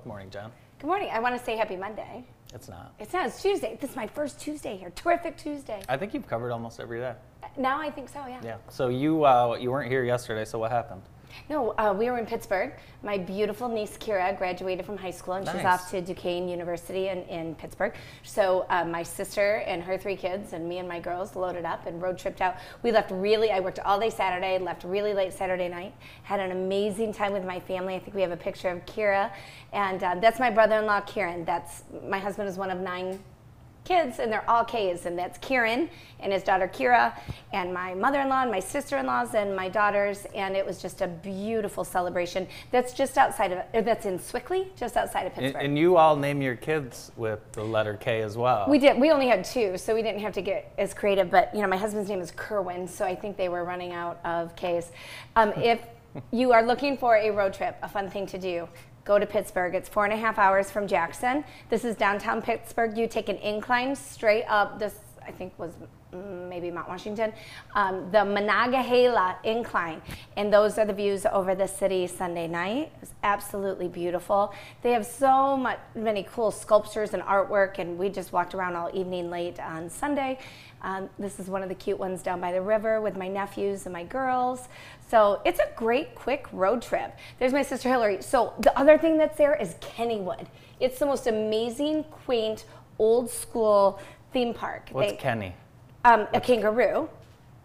Good morning, Jen. Good morning. I want to say happy Monday. It's not. It's not. It's Tuesday. This is my first Tuesday here. Terrific Tuesday. I think you've covered almost every day. Now I think so. Yeah. Yeah. So you uh, you weren't here yesterday. So what happened? No, uh, we were in Pittsburgh. My beautiful niece Kira graduated from high school, and she's off to Duquesne University in, in Pittsburgh. So uh, my sister and her three kids, and me and my girls loaded up and road tripped out. We left really. I worked all day Saturday, left really late Saturday night. Had an amazing time with my family. I think we have a picture of Kira, and uh, that's my brother-in-law Kieran. That's my husband is one of nine kids, and they're all K's, and that's Kieran and his daughter Kira, and my mother-in-law and my sister-in-laws and my daughters, and it was just a beautiful celebration. That's just outside of, that's in Sewickley, just outside of And, Pittsburgh. and you all name your kids with the letter K as well. we did. We only had two, so we didn't have to get as creative. But you know, my husband's name is Kerwin, so I think they were running out of K's. Um, if you are looking for a road trip, a fun thing to do, go to Pittsburgh. It's four and a half hours from Jackson. This is downtown Pittsburgh. You take an incline straight up. This I think was maybe Mount Washington, um, the Monongahela incline, and those are the views over the city Sunday night. It was absolutely beautiful. They have so much, many cool sculptures and artwork, and we just walked around all evening late on Sunday. Um, this is one of the cute ones down by the river with my nephews and my girls. So it's a great, quick road trip. There's my sister Hillary. So the other thing that's there is Kennywood. It's the most amazing, quaint, old school theme park. What's They- Kenny? Um, a kangaroo.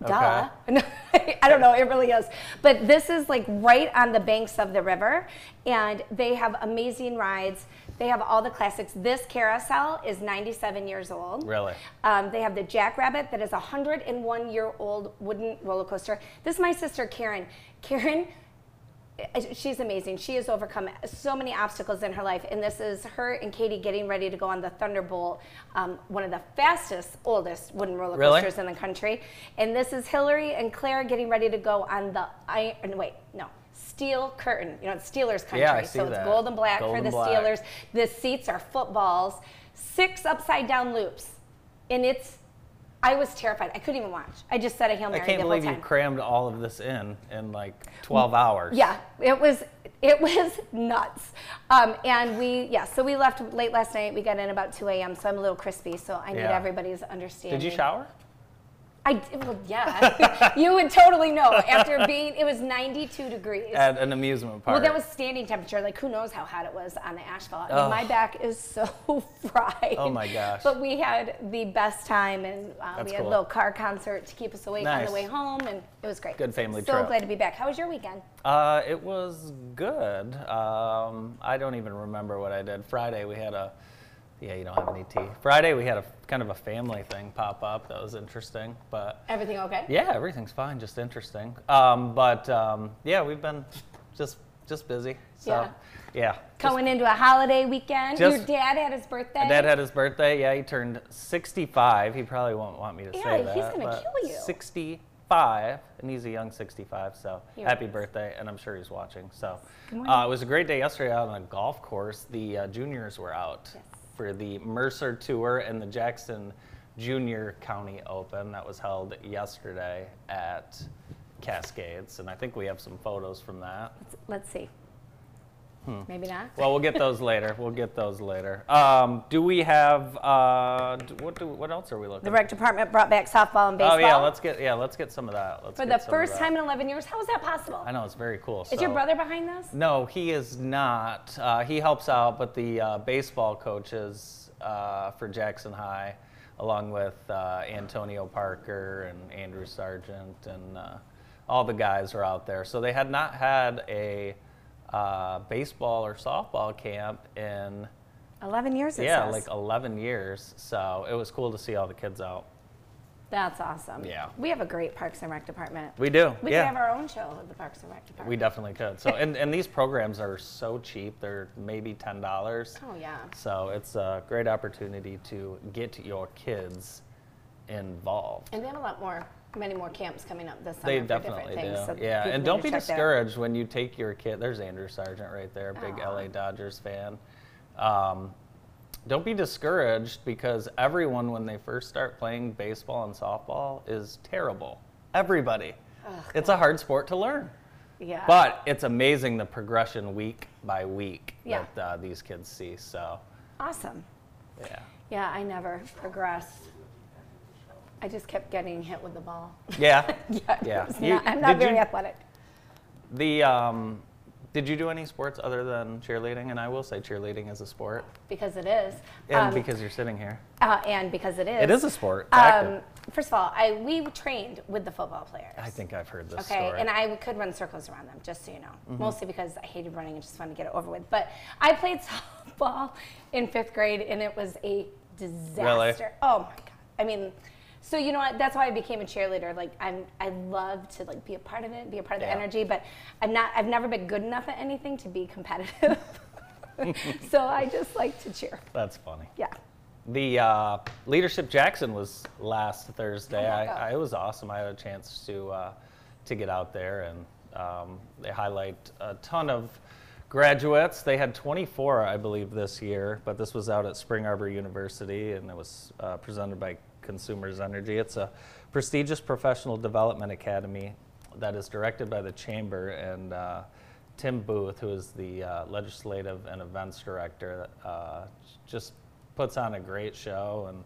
Duh. Okay. I don't know, it really is. But this is like right on the banks of the river, and they have amazing rides. They have all the classics. This carousel is 97 years old. Really? Um, they have the Jackrabbit that is a 101 year old wooden roller coaster. This is my sister Karen. Karen, she's amazing. She has overcome so many obstacles in her life, and this is her and Katie getting ready to go on the Thunderbolt, um, one of the fastest, oldest wooden roller Really? coasters in the country. And this is Hillary and Claire getting ready to go on the iron. Wait, no. Steel curtain, you know, it's Steelers country, Yeah, so it's that. gold and black Gold for the black. Steelers. The seats are footballs, six upside down loops, and it's. I was terrified. I couldn't even watch. I just said a hail mary. I can't the whole believe you crammed all of this in in like 12 hours. Yeah, it was it was nuts. Um, and we yeah, so we left late last night. We got in about 2 a.m. So I'm a little crispy. So I need Yeah. everybody's understanding. Did you shower? I did, well, yeah. you would totally know after being it was 92 degrees. At an amusement park. well, that was standing temperature. Like, who knows how hot it was on the asphalt? I mean, Oh. my back is so fried. Oh, my gosh. But we had the best time, and uh, we had cool. a little car concert to keep us awake on the way home, and it was great. Good family so trip. glad to be back. How was your weekend? Uh, it was good. Um, I don't even remember what I did. Friday we had a, yeah, you don't have any tea. Friday we had a kind of a family thing pop up that was interesting, but Everything okay? yeah, everything's fine, just interesting. Um, but um, yeah, we've been just just busy. So Yeah. yeah, just- Going into a holiday weekend. Just- Your dad had his birthday. My dad had his birthday. Yeah, he turned 65. He probably won't want me to Yeah, say that. he's gonna but kill you. 65, and he's a young 65. So happy is. birthday, and I'm sure he's watching. So Good morning. uh, it was a great day yesterday out on a golf course. The uh, juniors were out Yes. For the Mercer Tour and the Jackson Junior County Open that was held yesterday at Cascades, and I think we have some photos from that. Let's, let's see. Maybe not. Hmm. Well, we'll get those later. We'll get those later. Um, do we have uh, what? Do, what else are we looking? the rec department brought back softball and baseball. Oh yeah, let's get yeah, let's get some of that. Let's For the first time in 11 years. How is that possible? I know it's very cool. Is your brother behind this? No, he is not. Uh, he helps out, but the uh, baseball coaches uh, for Jackson High, along with uh, Antonio Parker and Andrew Sargent and uh, all the guys are out there. So they had not had a uh, baseball or softball camp in 11 years. Yeah, says. like 11 years. So it was cool to see all the kids out. That's awesome. Yeah. We have a great Parks and Rec department. We do. We yeah. could have our own show at the Parks and Rec department. we definitely could. So and, and these programs are so cheap. They're maybe ten dollars. Oh yeah. So it's a great opportunity to get your kids involved. And they have a lot more, many more camps coming up this summer They for definitely different do. things. so yeah, people and don't be check that out. discouraged when you take your kid. There's Andrew Sargent right there, big Aw. LA Dodgers fan. Um, don't be discouraged because everyone, when they first start playing baseball and softball, is terrible. Everybody. It's a hard sport to learn. Yeah. But it's amazing the progression week by week Yeah. that uh, these kids see. So, Awesome. yeah. Yeah, I never progressed. I just kept getting hit with the ball. Yeah. yeah, Yeah. You- not- I'm not very you- athletic. The um, did you do any sports other than cheerleading? And I will say cheerleading is a sport, Because it is. and Um, because you're sitting here, uh, and because it is. it is a sport. Um, first of all, I we trained with the football players. I think I've heard this Okay, story. Mm-hmm. and I could run circles around them, just so you know. Mostly because I hated running and just wanted to get it over with. But I played softball in fifth grade, and it was a disaster. Really? Oh my god! I mean, so you know what? That's why I became a cheerleader. Like I'm, I love to like be a part of it, be a part of Yeah. the energy. But I'm not. I've never been good enough at anything to be competitive. so I just like to cheer. That's funny. Yeah. The uh, Leadership Jackson was last Thursday. How'd I. I, it was awesome. I had a chance to uh, to get out there, and um, they highlight a ton of graduates. They had 24, I believe, this year, but this was out at Spring Arbor University, and it was uh, presented by Consumers Energy. It's a prestigious professional development academy that is directed by the chamber and. Uh, Tim Booth, who is the uh, legislative and events director, uh, just puts on a great show. And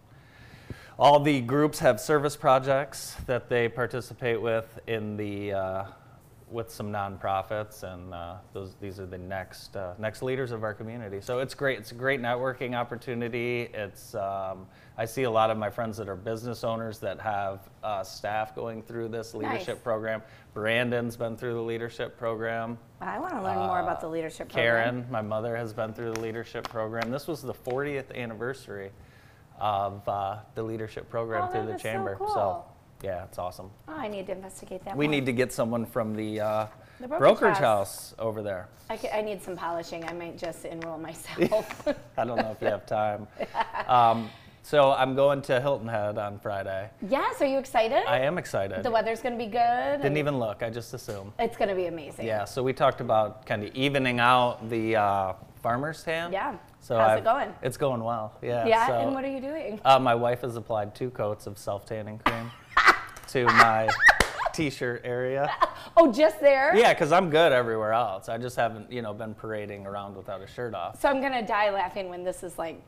all the groups have service projects that they participate with in the uh, with some nonprofits, and uh, those these are the next uh, next leaders of our community. So it's great. It's a great networking opportunity. It's um, I see a lot of my friends that are business owners that have uh, staff going through this leadership Nice. program. Brandon's been through the leadership program. I want to learn more about the leadership program. Uh, Karen, my mother, has been through the leadership program. This was the 40th anniversary of uh, the leadership program Oh, through the is so chamber. cool. yeah, it's awesome. Oh, I need to investigate that. We more. need to get someone from the, uh, The brokerage brokerage house. house over there. I need some polishing. I might just enroll myself. I don't know if you have time. Um, so I'm going to Hilton Head on Friday. yes, are you excited? I am excited. the weather's going to be good. Didn't even look. I just assumed. It's going to be amazing. Yeah. So we talked about kind of evening out the uh, farmer's tan. Yeah. So How's I've- it going? It's going well. Yeah. Yeah, so- and what are you doing? Uh, my wife has applied two coats of self tanning cream to my t shirt area. Oh, just there? Yeah, because I'm good everywhere else. I just haven't, you know, been parading around without a shirt off. So I'm going to die laughing when this is like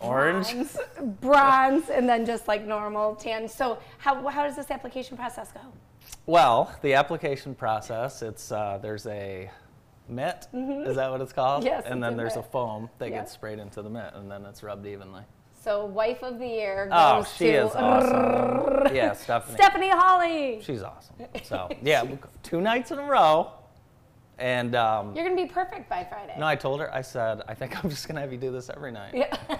Orange? bronze, bronze, and then just like normal tan. So how, how does this application process go? Well, the application process, it's uh, there's a mitt. Is that what it's called? Yes, And then there's a foam that Yeah. gets sprayed into the mitt, and then it's rubbed evenly. So wife of the year goes Oh, she to is awesome. yeah, Stephanie. Stephanie Holly. She's awesome. So yeah, two nights in a row, and um, You're going to be perfect by Friday. No, I told her. I said, I think I'm just gonna have you do this every night. Yeah.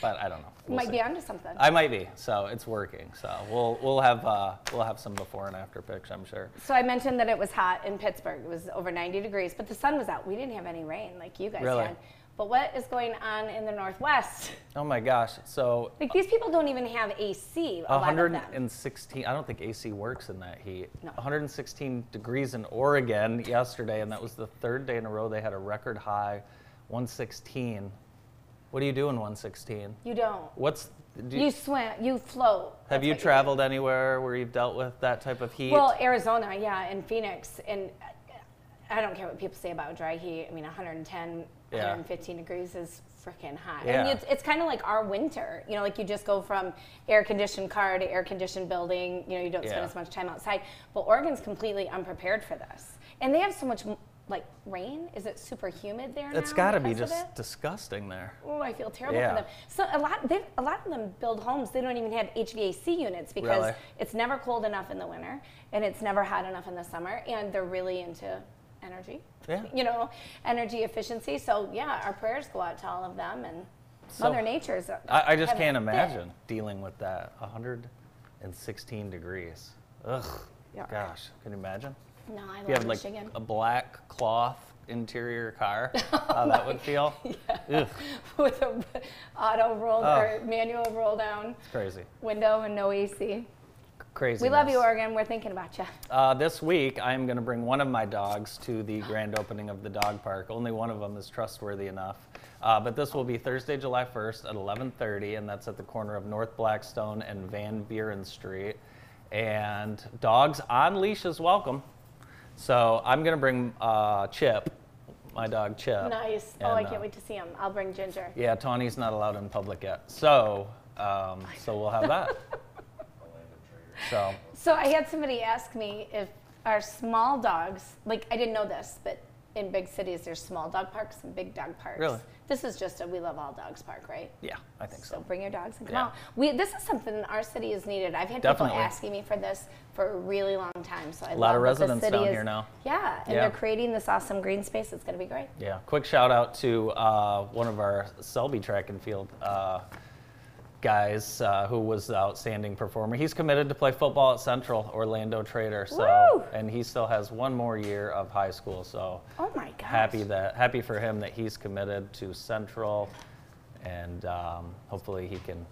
But I don't know. We'll Might see. be onto something. I might be. So it's working. So we'll we'll have uh, we'll have some before and after pics. I'm sure. So I mentioned that it was hot in Pittsburgh. It was over 90 degrees, but the sun was out. We didn't have any rain like you guys Really? had. But what is going on in the Northwest? Oh my gosh. So Like these people don't even have AC. A lot of them. 116. I don't think AC works in that heat. No. 116 degrees in Oregon yesterday, and that was the third day in a row they had a record high, 116. What do you do in 116? You don't. What's do You swim. You float. have That's you traveled anywhere where you've dealt with that type of heat? Well, Arizona, yeah, and Phoenix, and I don't care what people say about dry heat. I mean, 110, Yeah. 115 degrees is freaking hot. Yeah. And it's, it's kind of like our winter. You know, like you just go from air conditioned car to air conditioned building. You know, you don't spend Yeah. as much time outside. But Oregon's completely unprepared for this, and they have so much. Like rain, is it super humid there it's got to be just it? disgusting there. Oh, I feel terrible Yeah. for them. So a lot, they, a lot of them build homes. They don't even have HVAC units because Really? it's never cold enough in the winter and it's never hot enough in the summer. And they're really into energy. Yeah. You know, energy efficiency. So yeah, our prayers go out to all of them and So- Mother Nature's. I, I just can't a fit. imagine dealing with that 116 degrees. Ugh. Yeah. Gosh, can you imagine? No, I If you love have like Michigan. a black cloth interior car, oh how that would feel? Ugh, With a auto roll Oh. or manual roll down it's crazy. window and no AC. Crazy. We love you, Oregon. We're thinking about you. Uh, this week, I am going to bring one of my dogs to the grand opening of the dog park. Only one of them is trustworthy enough. Uh, but this will be Thursday, July 1st at 11:30, and that's at the corner of North Blackstone and Van Buren Street. And dogs on leashes welcome. So I'm gonna bring uh, Chip, my dog Chip. Nice. Oh, I and, can't uh, wait to see him. I'll bring Ginger. Yeah, Tawny's not allowed in public yet. So, um, so we'll have that. so, So I had somebody ask me if our small dogs, like I didn't know this, but in big cities there's small dog parks and big dog parks. Really? This is just a we love all dogs park, right? yeah, I think So so. bring your dogs and come Yeah. out. We this is something our city is needed. I've had Definitely. people asking me for this for a really long time. So I A lot love of residents down is- here now. Yeah, and Yeah. they're creating this awesome green space. It's going to be great. Yeah, quick shout out to uh, one of our Selby track and field uh, guys uh, who was the outstanding performer. He's committed to play football at Central Orlando Trader. So, Woo! and he still has one more year of high school. So, Oh my gosh. happy that happy for him that he's committed to Central, and um, hopefully he can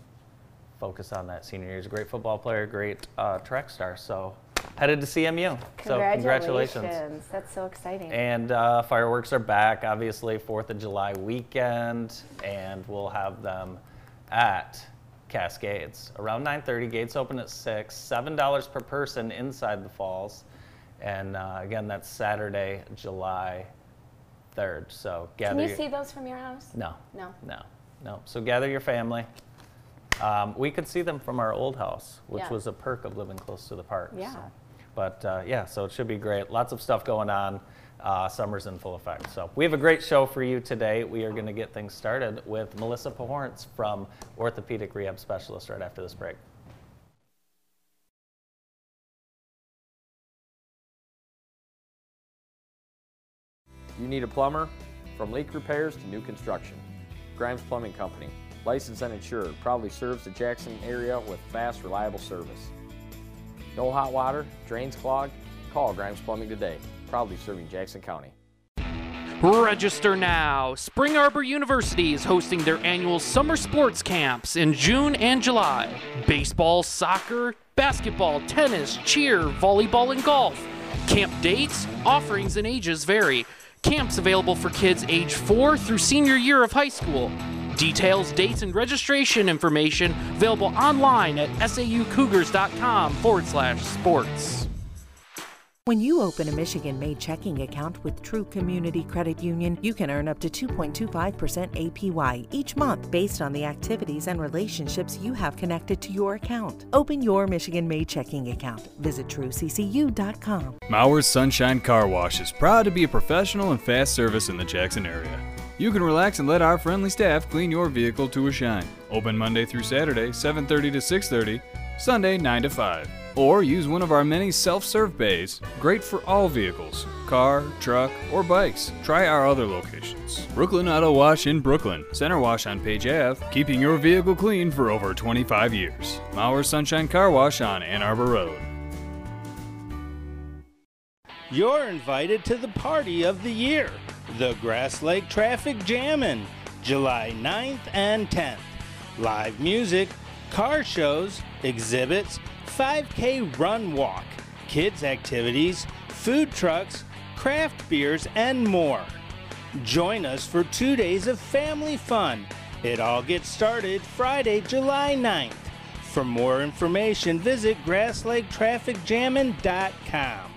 focus on that senior year. He's a great football player, great uh, track star. So, headed to CMU. So, congratulations. That's so exciting. And uh, fireworks are back, obviously, 4th of July weekend, and we'll have them at Cascades. Around 9.30, gates open at 6, $7 per person inside the falls. And uh, again, that's Saturday, July 3rd. So gather Can you your- see those from your house? No, No. no, no. So gather your family. Um, we could see them from our old house, which Yeah. was a perk of living close to the park. Yeah. so. But uh, yeah, so it should be great. Lots of stuff going on. Uh, summer's in full effect. So we have a great show for you today. We are going to get things started with Melissa Pahorns from Orthopedic Rehab Specialist right after this break. You need a plumber? From leak repairs to new construction. Grimes Plumbing Company, licensed and insured, proudly serves the Jackson area with fast, reliable service. No hot water, drains clogged? Call Grimes Plumbing today, proudly serving Jackson County. Register now. Spring Arbor University is hosting their annual summer sports camps in June and July. Baseball, soccer, basketball, tennis, cheer, volleyball, and golf. Camp dates, offerings, and ages vary. Camps available for kids age 4 through senior year of high school. Details, dates, and registration information available online at saucougars.com forward slash sports. When you open a Michigan made checking account with True Community Credit Union, you can earn up to 2.25% APY each month based on the activities and relationships you have connected to your account. Open your Michigan made checking account. Visit trueccu.com. Mowers Sunshine Car Wash is proud to be a professional and fast service in the Jackson area. You can relax and let our friendly staff clean your vehicle to a shine. Open Monday through Saturday, 7:30 to 6:30, Sunday 9 to 5. Or use one of our many self-serve bays, great for all vehicles, car, truck, or bikes. Try our other locations. Brooklyn Auto Wash in Brooklyn, Center Wash on Page Ave, keeping your vehicle clean for over 25 years. Mowers Sunshine Car Wash on Ann Arbor Road. You're invited to the party of the year, the Grass Lake Traffic Jammin', July 9th and 10th. Live music, car shows, exhibits, 5K run walk, kids activities, food trucks, craft beers, and more. Join us for two days of family fun. It all gets started Friday, July 9th. For more information, visit grasslaketrafficjammin.com.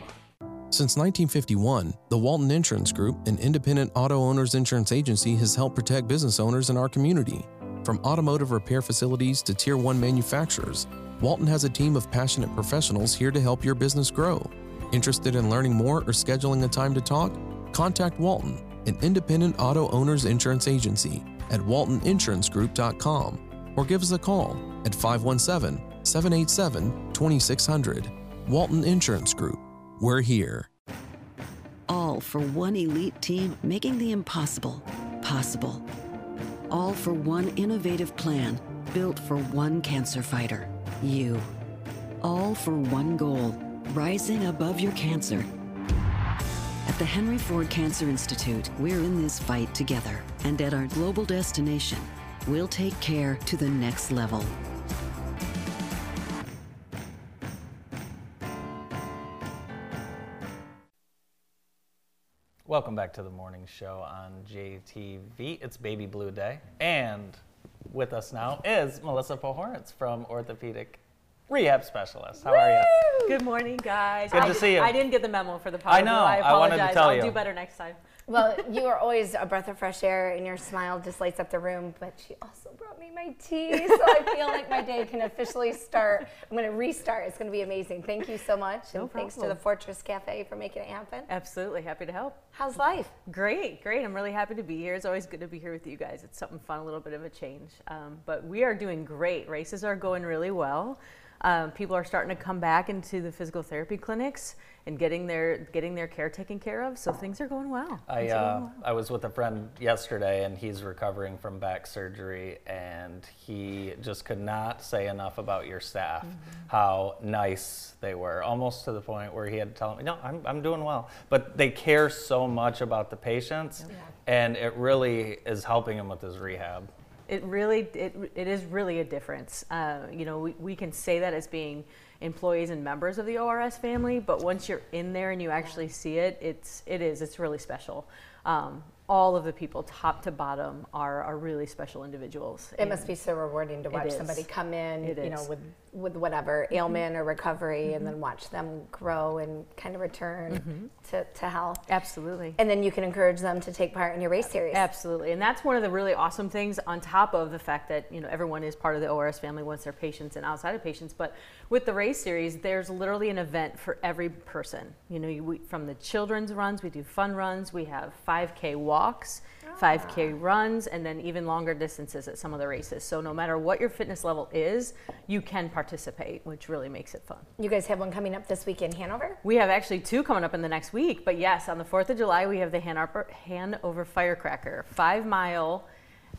Since 1951, the Walton Insurance Group, an independent auto owners insurance agency, has helped protect business owners in our community. From automotive repair facilities to tier 1 manufacturers, Walton has a team of passionate professionals here to help your business grow. Interested in learning more or scheduling a time to talk? Contact Walton, an independent auto owners insurance agency, at waltoninsurancegroup.com or give us a call at 517 787 2600. Walton Insurance Group. We're here. All for one elite team making the impossible possible. All for one innovative plan built for one cancer fighter, you. All for one goal rising above your cancer. At the Henry Ford Cancer Institute, we're in this fight together. And at our global destination, we'll take care to the next level. Welcome back to the morning show on JTV. It's Baby Blue Day. And with us now is Melissa Pohornitz from Orthopedic rehab specialist. How are you? Good morning, guys. Good I to did- see you. I didn't get the memo for the power I know. I I wanted to apologize. tell I'll you. do better next time. Well, you are always a breath of fresh air, and your smile just lights up the room. But she also brought me my tea, so I feel like my day can officially start. I'm going to restart. It's going to be amazing. Thank you so much, No and thanks to the Fortress Cafe for making it happen. Absolutely happy to help. How's life? Great, great. I'm really happy to be here. It's always good to be here with you guys. It's something fun, a little bit of a change. Um, but we are doing great. Races are going really well. Um, people are starting to come back into the physical therapy clinics and getting their getting their care taken care of. So things are going well. I Things are going uh, well. I was with a friend yesterday, and he's recovering from back surgery, and he just could not say enough about your staff, Mm-hmm. how nice they were, almost to the point where he had to tell me, "No, I'm I'm doing well." But they care so much about the patients, and it really is helping him with his rehab. It really, it, it is really a difference. Uh, you know, we, we can say that as being employees and members of the ORS family, but once you're in there and you actually see it, it's, it is, it's really special. Um, all of the people, top to bottom, are, are really special individuals. It must be so rewarding to watch somebody come in, It you know, with with whatever mm-hmm. ailment or recovery, and mm-hmm. then watch them grow and kind of return mm-hmm. to, to health. Absolutely. And then you can encourage them to take part in your race series. Absolutely, and that's one of the really awesome things. On top of the fact that you know everyone is part of the ORS family once they're patients and outside of patients, but with the race series, there's literally an event for every person. You know, you, we, from the children's runs, we do fun runs. We have 5K walks, 5K ah. runs, and then even longer distances at some of the races. So no matter what your fitness level is, you can participate, which really makes it fun. You guys have one coming up this week in Hanover. We have actually two coming up in the next week, but yes, on the 4th of July, we have the Hanover, Hanover Firecracker, five mile,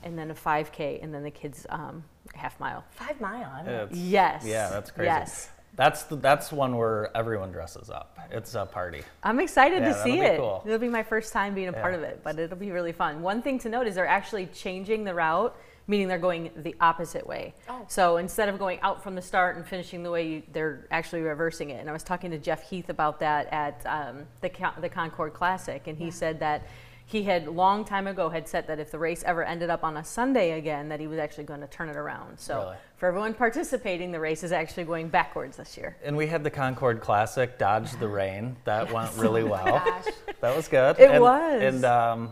and then a 5K, and then the kids' um, half mile. Five mile. I don't know. It's- Yes. Yeah, that's crazy. Yes. That's the, that's one where everyone dresses up. It's a party. I'm excited Yeah, to that'll see be it. cool. It'll be my first time being a part of it, but it'll be really fun. One thing to note is they're actually changing the route, meaning they're going the opposite way. Oh. So instead of going out from the start and finishing the way you, they're actually reversing it. And I was talking to Jeff Heath about that at um, the the Concord Classic, and he said that he had long time ago had said that if the race ever ended up on a Sunday again, that he was actually going to turn it around. So Really? for everyone participating, the race is actually going backwards this year. And we had the Concord Classic, Dodge the Rain. That went really well. That was good. It and, was. And, um,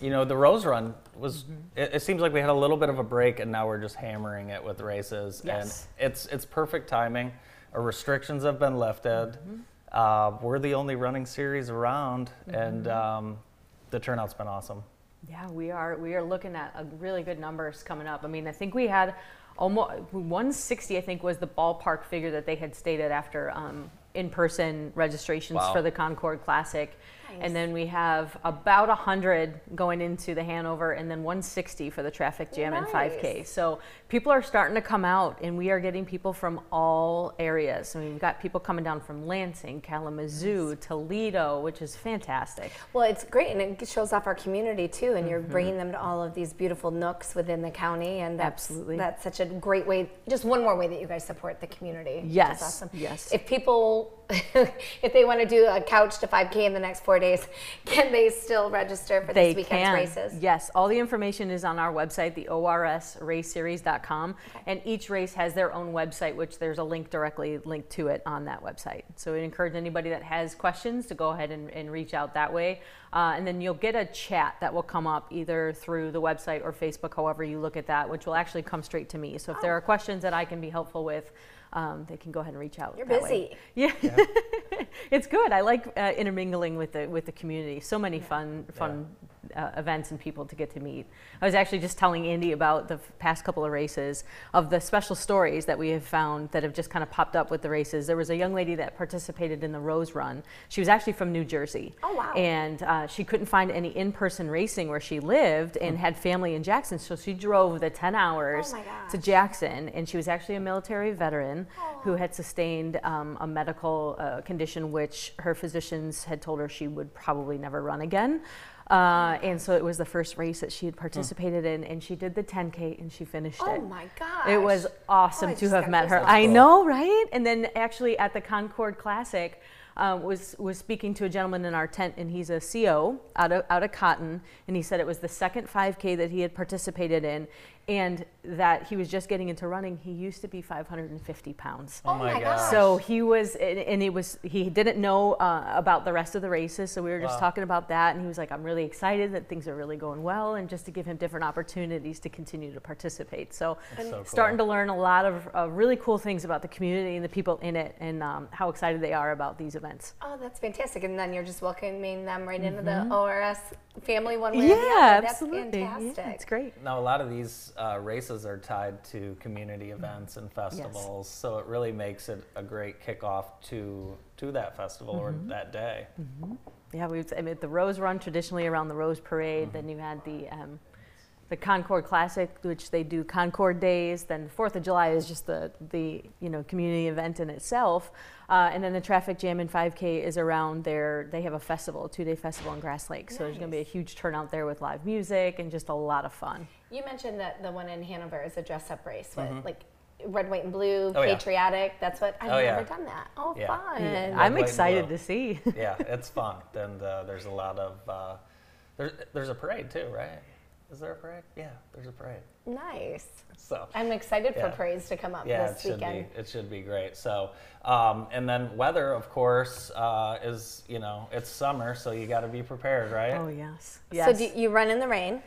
you know, the Rose Run was, Mm-hmm. it, it seems like we had a little bit of a break and now we're just hammering it with races. Yes. And it's, it's perfect timing. Our restrictions have been lifted. Mm-hmm. Uh, we're the only running series around and Mm-hmm. um, the turnout's been awesome. Yeah, we are we are looking at a really good numbers coming up. I mean, I think we had almost 160. I think was the ballpark figure that they had stated after um, in-person registrations Wow. for the Concord Classic. Nice. And then we have about 100 going into the Hanover, and then 160 for the traffic jam and 5K. So people are starting to come out, and we are getting people from all areas. I mean, we've got people coming down from Lansing, Kalamazoo, Toledo, which is fantastic. Well, it's great, and it shows off our community too. And you're mm-hmm. bringing them to all of these beautiful nooks within the county, and that's, Absolutely. that's such a great way. Just one more way that you guys support the community. Yes, awesome. yes. If people, if they want to do a couch to 5K in the next four days, can they still register for They this weekend's can. races? Yes, all the information is on our website, the orsraceseries.com, and each race has their own website, which there's a link directly linked to it on that website. So we encourage anybody that has questions to go ahead and, and reach out that way. Uh, and then you'll get a chat that will come up either through the website or Facebook, however you look at that, which will actually come straight to me. So if there are questions that I can be helpful with, um, they can go ahead and reach out. You're that way. busy. Yeah, it's good. I like uh, intermingling with the with the community. So many fun fun uh, events and people to get to meet. I was actually just telling Andy about the past couple of races of the special stories that we have found that have just kind of popped up with the races. There was a young lady that participated in the Rose Run. She was actually from New Jersey. Oh, wow. And uh, she couldn't find any in-person racing where she lived and had family in Jackson, so she drove the 10 hours Oh, to. Jackson, and she was actually a military veteran who had sustained um, a medical uh, condition which her physicians had told her she would probably never run again. Uh, and so it was the first race that she had participated in, and she did the 10K and she finished Oh it. Oh my gosh. It was awesome Oh, to have met her. I know, right? And then actually at the Concord Classic, um, was was speaking to a gentleman in our tent, and he's a CO out of out of Cotton, and he said it was the second 5K that he had participated in, and that he was just getting into running. He used to be 550 pounds. Oh my gosh. So he was, and and it was, he didn't know uh, about the rest of the races. So we were just Wow. talking about that. And he was like, I'm really excited that things are really going well and just to give him different opportunities to continue to participate. So, so cool. starting to learn a lot of uh, really cool things about the community and the people in it and um, how excited they are about these events. Oh, that's fantastic. And then you're just welcoming them right into the ORS family one way or the Mm-hmm. Yeah, other. That's absolutely. Yeah, fantastic. it's great. Now, a lot of these uh, races are tied to community events and festivals, so it really makes it a great kickoff to to that festival or that day. Yeah, we've I mean, the Rose Run traditionally around the Rose Parade. Then you had the um, the Concord Classic, which they do Concord Days. Then the Fourth of July is just the the you know community event in itself. Uh, and then the Traffic Jam and 5K is around there. They have a festival, a two day festival in Grass Lake. So there's going to be a huge turnout there with live music and just a lot of fun. You mentioned that the one in Hanover is a dress up race with like red, white, and blue, Mm-hmm. Oh, yeah. patriotic. That's what I've Oh, yeah. never done that. Oh, Yeah. fun. Red, I'm white, excited to see. yeah, it's fun, and uh, there's a lot of uh, there's there's a parade too, right? Is there a parade? Yeah, there's a parade. Nice. So I'm excited Yeah. for parades to come up yeah, it this should weekend. be it should be great. So, um, and then weather, of course, uh, is you know it's summer, so you got to be prepared, right? oh, yes. So Yes. do you run in the rain?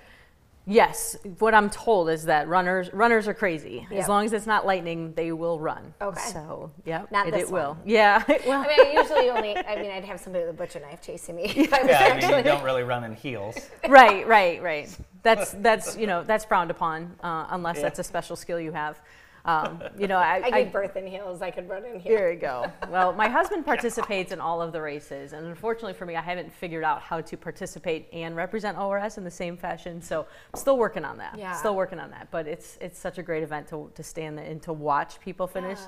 Yes, what I'm told is that runners runners are crazy. Yep. As long as it's not lightning, they will run. Okay. So, yeah, Not it, this it will. one. Yeah. well, I mean, I usually only, I mean, I'd have somebody with a butcher knife chasing me. if I was yeah, I mean you don't really run in heels. right, right, right. That's that's you know that's frowned upon uh, unless Yeah. that's a special skill you have. Um, you know, I, I gave birth in heels. I could run in heels. There you go. Well, my husband participates in all of the races, and unfortunately for me, I haven't figured out how to participate and represent ORS in the same fashion. So I'm still working on that. Yeah. Still working on that. But it's it's such a great event to, to stand there and to watch people finish.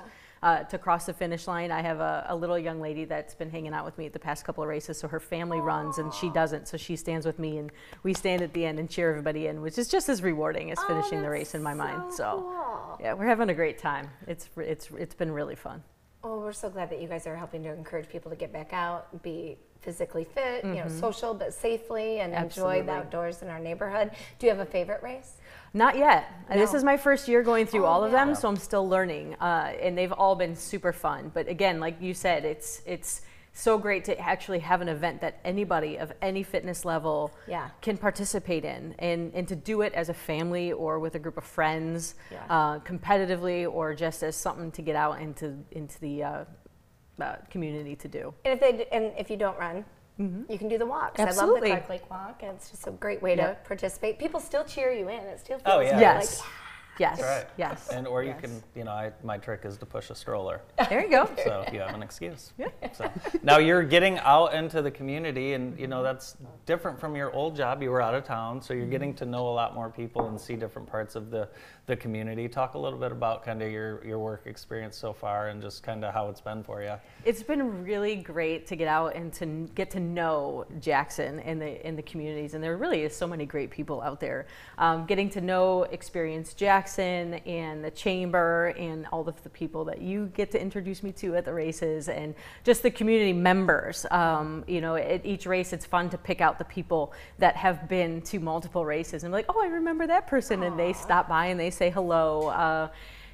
Uh, to cross the finish line, I have a, a little young lady that's been hanging out with me at the past couple of races. So her family runs and she doesn't. So she stands with me, and we stand at the end and cheer everybody in, which is just as rewarding as finishing the race in my mind. So cool. yeah, we're having a great time. It's it's it's been really fun. Well, we're so glad that you guys are helping to encourage people to get back out, be physically fit, you know, social but safely, and enjoy Mm-hmm. The outdoors in our neighborhood. Do you have a favorite race? Not yet. Uh, This is my first year going through Oh, all of yeah. them, so I'm still learning, uh, and they've all been super fun. But again, like you said, it's it's so great to actually have an event that anybody of any fitness level Yeah. can participate in, and and to do it as a family or with a group of friends, Yeah. uh, competitively or just as something to get out into into the uh, uh, community to do. And if they d- and if you don't run, you can do the walks. I love Absolutely. the Clark Lake Walk, and it's just a great way to participate. People still cheer you in. It still feels Oh, yeah. Yes. like Yes. Right. Yes. And or you Yes. can, you know, I, my trick is to push a stroller, There you go. so if you have an excuse. Yeah. So now you're getting out into the community, and you know that's different from your old job. You were out of town, so you're getting to know a lot more people and see different parts of the the community. Talk a little bit about kind of your your work experience so far, and just kind of how it's been for you. It's been really great to get out and to get to know Jackson and the in the communities, and there really is so many great people out there. Um, getting to know, experience Jackson and the chamber and all of the people that you get to introduce me to at the races, and just the community members. Um, you know, at each race, it's fun to pick out the people that have been to multiple races and be like, oh, I remember that person, and they stop by and they say hello. Uh,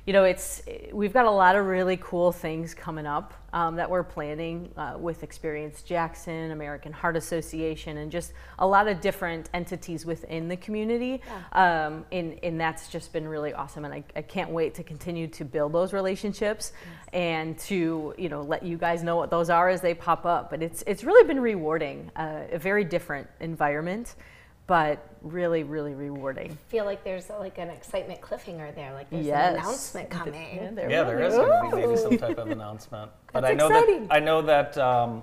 you know, it's we've got a lot of really cool things coming up um, that we're planning uh, with Experience Jackson, American Heart Association, and just a lot of different entities within the community. Um, and, and that's just been really awesome, and I, I can't wait to continue to build those relationships and to you know let you guys know what those are as they pop up. But it's it's really been rewarding, uh, a very different environment, but really really rewarding. I feel like there's uh, like an excitement cliffhanger there. Like there's Yes. an announcement coming. Yeah, there Yeah, really there is going to be maybe some type of announcement. But I know exciting. that I know that um,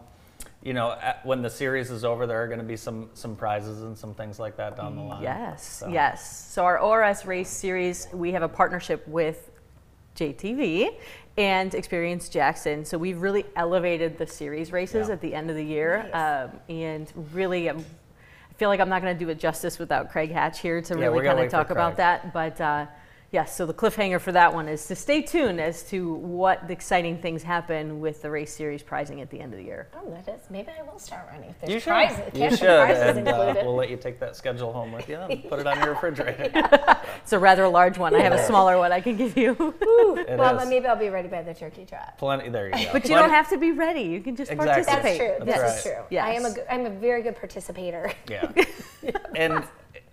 you know at, when the series is over, there are going to be some some prizes and some things like that down the line. Yes, So- yes. So our ORS race series, we have a partnership with JTV and Experience Jackson. So we've really elevated the series races Yeah. at the end of the year, um, and really. Um, I feel like I'm not going to do it justice without Craig Hatch here to Yeah, really kind of talk about that. But uh, Yes, so the cliffhanger for that one is to stay tuned as to what the exciting things happen with the race series prizing at the end of the year. Oh, that is. Maybe I will start running. If there's You should. prizes, You and should, and uh, we'll let you take that schedule home with you and put it on your refrigerator. It's a rather large one. I have a smaller one I can give you. Well, is. then maybe I'll be ready by the turkey trot. Plenty. There you go. But you don't have to be ready. You can just Exactly. participate. That's true. That's this right. true. Yes. I am a good, I'm a very good participator. Yeah. and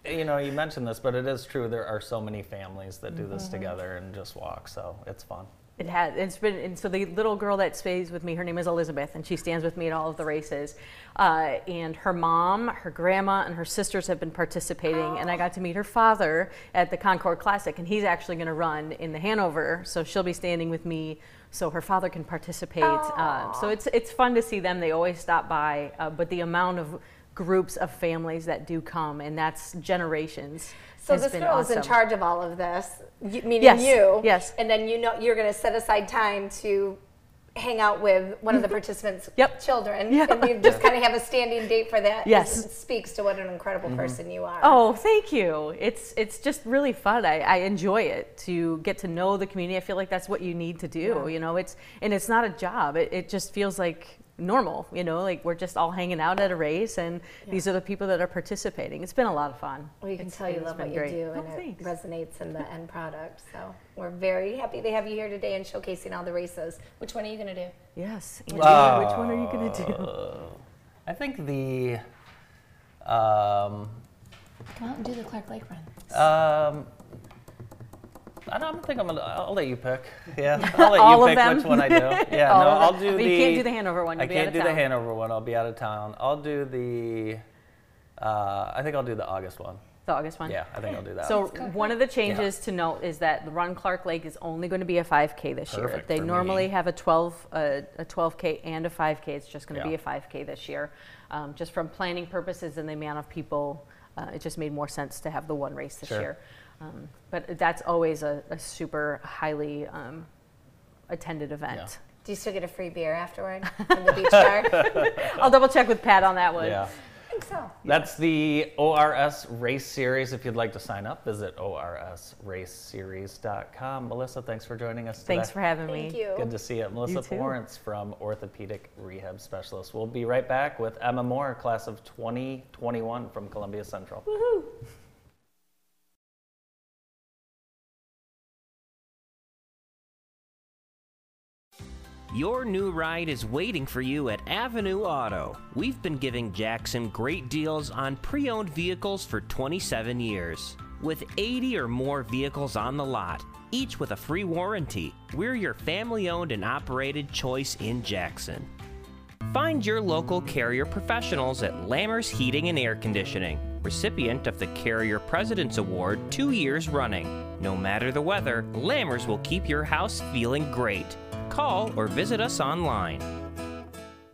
you know, you mentioned this, but it is true. There are so many families that do this Mm-hmm. together and just walk, so it's fun. It has. It's been. And so the little girl that stays with me, her name is Elizabeth, and she stands with me at all of the races. Uh, and her mom, her grandma, and her sisters have been participating. And I got to meet her father at the Concord Classic, and he's actually going to run in the Hanover. So she'll be standing with me, so her father can participate. Uh, so it's it's fun to see them. They always stop by, uh, but the amount of groups of families that do come, and that's generations. So has this been girl is in charge of all of this, y- meaning Yes, you. yes. And then you know you're going to set aside time to hang out with one of the participants' Yep. children, Yeah. and you just kind of have a standing date for that. Yes. It speaks to what an incredible mm-hmm. person you are. Oh, thank you. It's it's just really fun. I, I enjoy it to get to know the community. I feel like that's what you need to do. You know, it's and it's not a job. It, it just feels like normal. You know, like we're just all hanging out at a race, and these are the people that are participating. It's been a lot of fun. Well, you can It's- tell you love been what you great. do, Oh, and it thanks. resonates in the end product. So we're very happy to have you here today and showcasing all the races. Which one are you going to do? Yes. Angela, which one are you gonna do? Uh, I think the um, Come out and do the Clark Lake run. um, I don't think I'm gonna. I'll let you pick. Yeah, I'll let All you of pick them? which one I do. Yeah, All no, of I'll them. do But the. you can't do the Hanover one, I you'll be out can't of do the town. Hanover one. I'll be out of town. I'll do the. Uh, I think I'll do the August one. The August one. Yeah, I think I'll do that. So one of the changes to note is that the Run Clark Lake is only going to be a 5K this year. Perfect They for me. normally have a 12 uh, a 12K and a 5K. It's just going to Yeah. be a 5K this year, um, just from planning purposes and the amount of people. Uh, it just made more sense to have the one race this Sure. year. Um, but that's always a, a super highly um, attended event. Do you still get a free beer afterward from the beach bar? I'll double check with Pat on that one. yeah. I think so. That's the ORS Race Series. If you'd like to sign up, visit orsraceseries.com. Melissa, thanks for joining us today. Thanks for having Thank me. you. Good to see you. Melissa You. Florence from Orthopedic Rehab Specialist. We'll be right back with Emma Moore, class of 2021 from Columbia Central. Your new ride is waiting for you at Avenue Auto. We've been giving Jackson great deals on pre owned vehicles for 27 years. With 80 or more vehicles on the lot, each with a free warranty, we're your family owned and operated choice in Jackson. Find your local carrier professionals at Lammers Heating and Air Conditioning, recipient of the Carrier President's Award two years running. No matter the weather, Lammers will keep your house feeling great. Call or visit us online.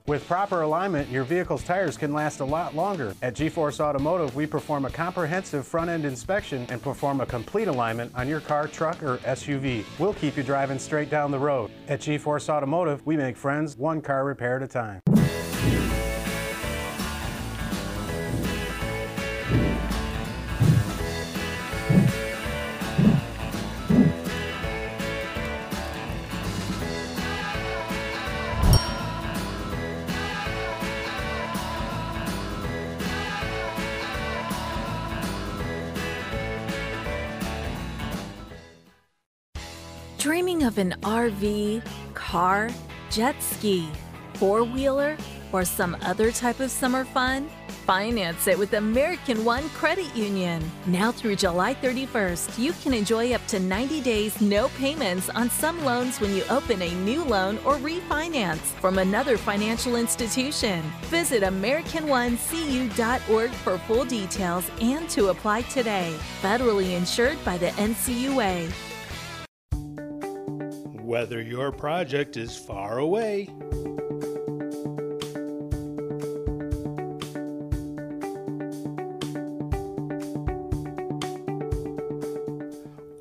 With proper alignment, your vehicle's tires can last a lot longer. At G-Force Automotive, we perform a comprehensive front-end inspection and perform a complete alignment on your car, truck, or SUV. We'll keep you driving straight down the road. At G-Force Automotive, we make friends one car repair at a time. An RV, car, jet ski, four wheeler, or some other type of summer fun? Finance it with American One Credit Union. Now through July 31st, you can enjoy up to 90 days no payments on some loans when you open a new loan or refinance from another financial institution. Visit AmericanOneCU.org for full details and to apply today. Federally insured by the NCUA. Whether your project is far away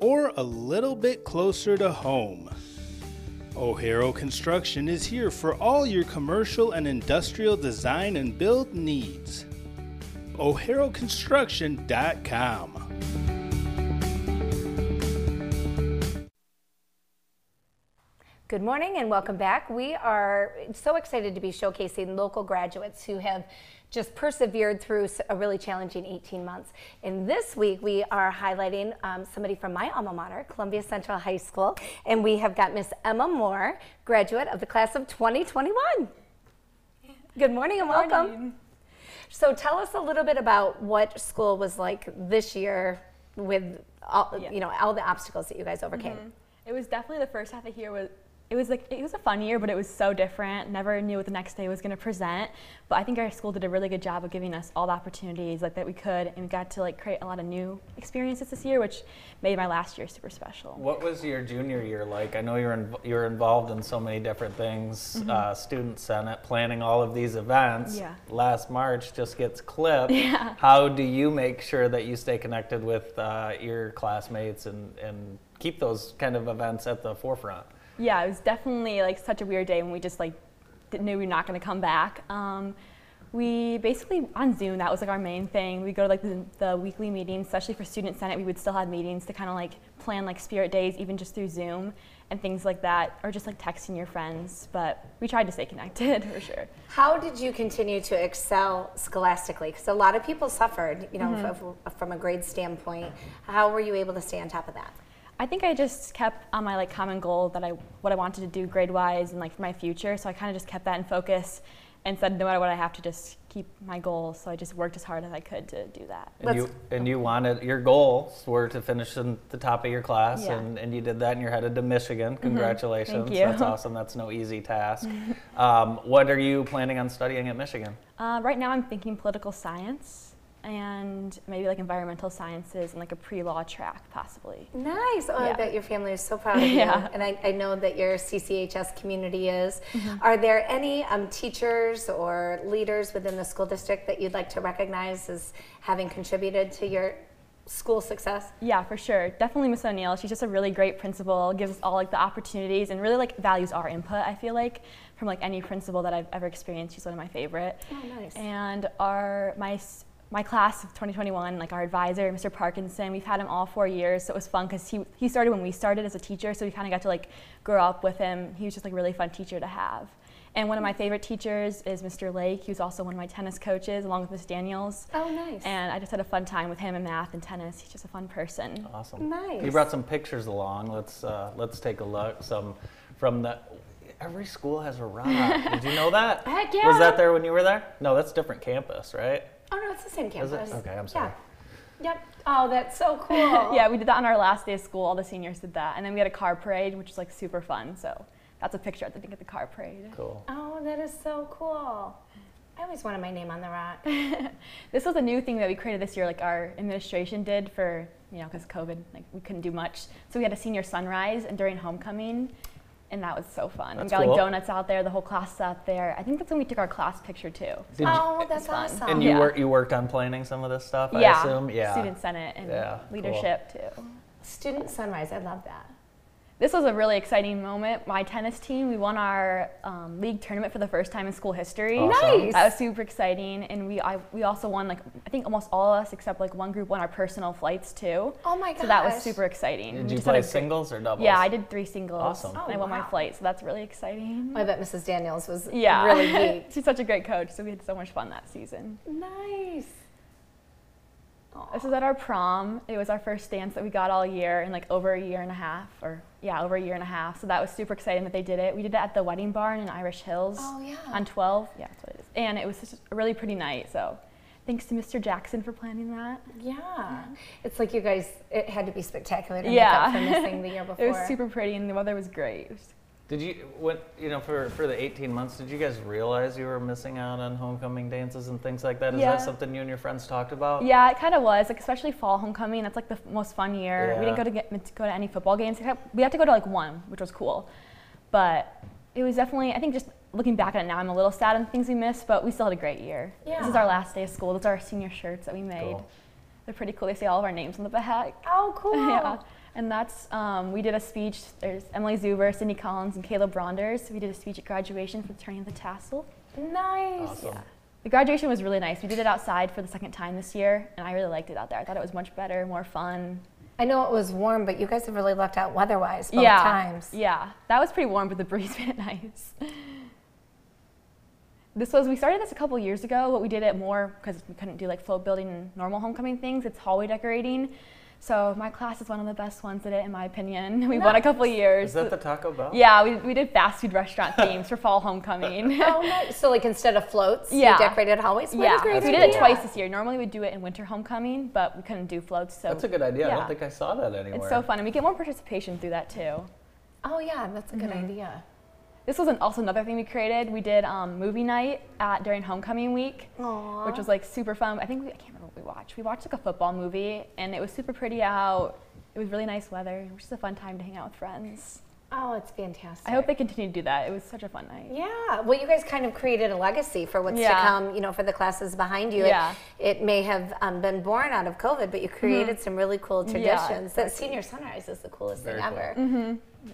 or a little bit closer to home, O'Hara Construction is here for all your commercial and industrial design and build needs. O'HaraConstruction.com. Good morning and welcome back. We are so excited to be showcasing local graduates who have just persevered through a really challenging 18 months. And this week we are highlighting um, somebody from my alma mater, Columbia Central High School, and we have got Miss Emma Moore, graduate of the class of 2021. Good morning and welcome. morning. So tell us a little bit about what school was like this year with all, Yeah. you know all the obstacles that you guys overcame. Mhm. It was definitely the first half of the year was it was like it was a fun year, but it was so different. Never knew what the next day was going to present. But I think our school did a really good job of giving us all the opportunities like that we could, and we got to like create a lot of new experiences this year, which made my last year super special. What was your junior year like? I know you're inv- you were involved in so many different things. Mhm. Uh, student senate, planning all of these events. Yeah. Last March just gets clipped. Yeah. How do you make sure that you stay connected with uh, your classmates and and keep those kind of events at the forefront? Yeah, it was definitely like such a weird day when we just like didn't knew we were not going to come back. Um, we basically on Zoom that was like our main thing. We go to like the, the weekly meetings, especially for student senate. We would still have meetings to kind of like plan like spirit days, even just through Zoom and things like that, or just like texting your friends. But we tried to stay connected for sure. How did you continue to excel scholastically? Because a lot of people suffered, you know, Mhm. f- from a grade standpoint. How were you able to stay on top of that? I think I just kept on my like common goal that I what I wanted to do grade wise and like for my future. So I kind of just kept that in focus and said no matter what I have to just keep my goals. So I just worked as hard as I could to do that. And you and you wanted your goals were to finish in the top of your class, Yeah. and, and you did that, and you're headed to Michigan. Mhm. Congratulations! Thank you. That's awesome. That's no easy task. um, what are you planning on studying at Michigan? Uh, right now I'm thinking political science and maybe like environmental sciences and like a pre-law track possibly. Nice. Oh, I bet your family is so proud of you. Yeah. And I, I know that your CCHS community is. Mhm. Are there any um, teachers or leaders within the school district that you'd like to recognize as having contributed to your school success? Yeah, for sure. Definitely Miss O'Neill. She's just a really great principal, gives us all like the opportunities and really like values our input, I feel like, from like any principal that I've ever experienced. She's one of my favorite. Oh, nice. And our my my class of 2021, like our advisor, Mr. Parkinson, we've had him all four years, so it was fun because he he started when we started as a teacher, so we kind of got to like grow up with him. He was just like a really fun teacher to have. And one of my favorite teachers is Mr. Lake. He was also one of my tennis coaches, along with Miss Daniels. Oh, nice. And I just had a fun time with him in math and tennis. He's just a fun person. Awesome. Nice. You brought some pictures along. Let's uh, let's take a look. Some from the. Every school has a rock. Did you know that? Heck yeah. Was that there when you were there? No, that's a different campus, right? Oh, no, it's the same Is campus. it? Okay, I'm sorry. Yeah. Yep. Oh, that's so cool. yeah, we did that on our last day of school. All the seniors did that, and then we had a car parade, which was like super fun. So that's a picture I think at the car parade. Cool. Oh, that is so cool. I always wanted my name on the rock. This was a new thing that we created this year, like our administration did for you know because COVID, like we couldn't do much. So we had a senior sunrise and during homecoming. And that was so fun. That's we got cool. like donuts out there, the whole class is out there. I think that's when we took our class picture too. Did oh, you- oh, that's fun. awesome. And you Yeah. work you worked on planning some of this stuff, yeah, I assume? Yeah. student senate and Yeah, cool. leadership too. Student Sunrise, I love that. This was a really exciting moment. My tennis team, we won our um, league tournament for the first time in school history. Awesome. Nice. That was super exciting, and we I, we also won like I think almost all of us except like one group won our personal flights too. Oh my gosh. So that was super exciting. Did We you just had play a singles or doubles? Yeah, I did three singles. Awesome. and I Oh, won wow. my flight, so that's really exciting. I bet Mrs. Daniels was yeah, really neat. She's such a great coach, so we had so much fun that season. nice. This is at our prom. It was our first dance that we got all year in like over a year and a half, or yeah, over a year and a half. So that was super exciting that they did it. We did it at the wedding barn in Irish Hills Oh, yeah. on 12. Yeah, that's what it is. And it was just a really pretty night. So thanks to Mr. Jackson for planning that. Yeah. It's like you guys, it had to be spectacular to yeah, make up for missing the year before. it was super pretty, and the weather was great. It was- Did you what you know for for the 18 months? Did you guys realize you were missing out on homecoming dances and things like that? Is Yeah. that something you and your friends talked about? yeah, it kind of was. Like especially fall homecoming. That's like the f- most fun year. We didn't go to get to go to any football games. We had- to go to like one, which was cool, but it was definitely. I think just looking back at it now, I'm a little sad on the things we missed, but we still had a great year. Yeah. This is our last day of school. Those are our senior shirts that we made. Cool. They're pretty cool. They say all of our names on the back. Oh, cool. yeah. And that's, um, we did a speech. There's Emily Zuber, Cindy Collins, and Caleb Bronders. We did a speech at graduation for the turning of the tassel. Nice. Awesome. The graduation was really nice. We did it outside for the second time this year, and I really liked it out there. I thought it was much better, more fun. I know it was warm, but you guys have really lucked out weather-wise both yeah, times. Yeah, that was pretty warm, but the breeze made it nice. This was we started this a couple years ago, but we did it more because we couldn't do like float building and normal homecoming things. It's hallway decorating. So my class is one of the best ones at it, in my opinion. We won a couple years. Is that the Taco Bell? Yeah, we, we did fast food restaurant themes for fall homecoming. oh, nice. So like instead of floats, yeah. you decorated hallways. What yeah, we did idea. it twice this year. Normally we'd do it in winter homecoming, but we couldn't do floats. So That's a good idea. I don't think I saw that anywhere. It's so fun, and we get more participation through that too. Oh yeah, that's a good Mhm. idea. This was an, also another thing we created. We did um, movie night at during homecoming week, Aw. which was like super fun. I think we, I can't remember what we watched. We watched like a football movie, and it was super pretty out. It was really nice weather. It was just a fun time to hang out with friends. Oh, it's fantastic. I hope they continue to do that. It was such a fun night. Yeah, well, you guys kind of created a legacy for what's to come, you know, for the classes behind you. It- Yeah. It, may have um, been born out of COVID, but you created some really cool traditions. Yeah, traditions. That senior sunrise is the coolest Very thing cool. ever. Mm-hmm.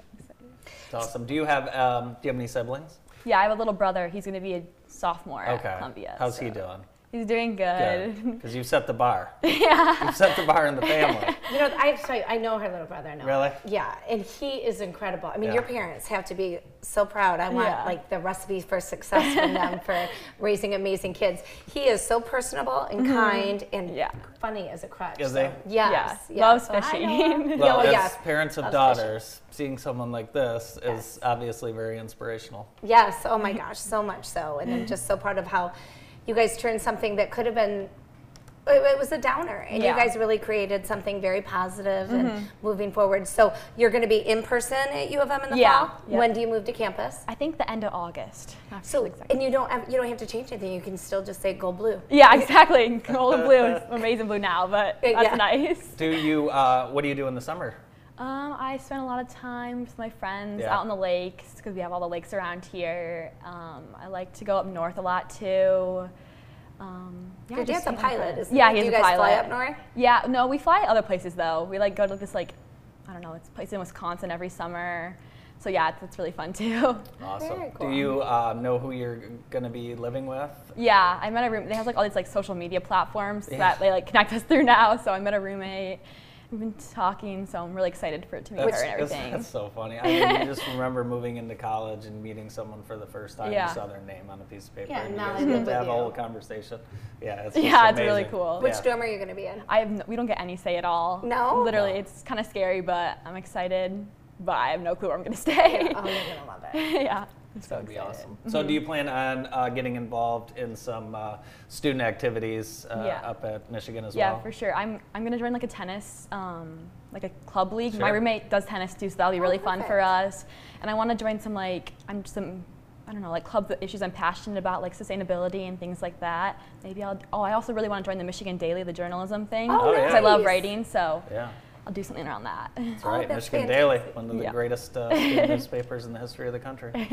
It's awesome. Do you have um, Do you have any siblings? Yeah, I have a little brother. He's going to be a sophomore Okay. at Columbia. How's he doing? He's doing good. Because you set the bar. yeah. You set the bar in the family. You know, I have to tell you, I know her little brother now. Really? Yeah, and he is incredible. I mean, Yeah. your parents have to be so proud. I want Yeah. like the recipe for success from them for raising amazing kids. He is so personable and Mhm. kind and Yeah. funny as a crutch. Is so, he? Yes. Yeah. yes. Loves So fishing. him. Well, yes. parents of Loves fishing. daughters, seeing someone like this is obviously very inspirational. Yes. Oh my gosh, so much so, and I'm just so proud of how you guys turned something that could have been. It it was a downer, and Yeah. you guys really created something very positive Mhm. and moving forward. So you're going to be in person at U of M in the Yeah, fall. yeah. When do you move to campus? I think the end of August. Not So exactly. and you don't have, you don't have to change anything. You can still just say go blue. Yeah, exactly. Gold and blue is amazing blue now, but Yeah. that's nice. Do you? Uh, what do you do in the summer? Um, I spend a lot of time with my friends Yeah. out on the lakes because we have all the lakes around here. Um, I like to go up north a lot too. Um, yeah, Your just dad's a hang out with pilot, friends. isn't Yeah, he? he's Do a you guys pilot. fly up north? Yeah, no, we fly other places though. We like go to this like, I don't know, it's a place in Wisconsin every summer. So yeah, it's, it's really fun too. Awesome. Cool. Do you uh, know who you're going to be living with? Yeah, I met a room. They have like all these like social media platforms Yeah. that they like connect us through now. So I met a roommate. We've been talking, so I'm really excited for it to meet her and everything. that's so funny. I mean, just remember moving into college and meeting someone for the first time. Yeah. You saw their name on a piece of paper. Yeah, and now you they live get to with have a whole conversation. Yeah, it's Yeah, it's really amazing. cool. Which Yeah. dorm are you going to be in? I have no, we don't get any say at all. No? Literally, No. it's kind of scary, but I'm excited. But I have no clue where I'm gonna stay. Oh, you're going to love it. yeah, I'm It's so going to be excited. awesome. So, do you plan on uh, getting involved in some uh, student activities uh, Yeah. up at Michigan as Yeah, well? Yeah, for sure. I'm I'm gonna join like a tennis, um, like a club league. My roommate does tennis too, so that'll be Oh, really fun for us. And I want to join some like I'm some. I don't know, like club issues I'm passionate about, like sustainability and things like that. Maybe I'll. Oh, I also really want to join the Michigan Daily, the journalism thing, Oh, because I love writing. So Yeah, I'll do something around that. that's Oh, right. that's Michigan Daily, one of the Yeah. greatest uh, newspapers in the history of the country.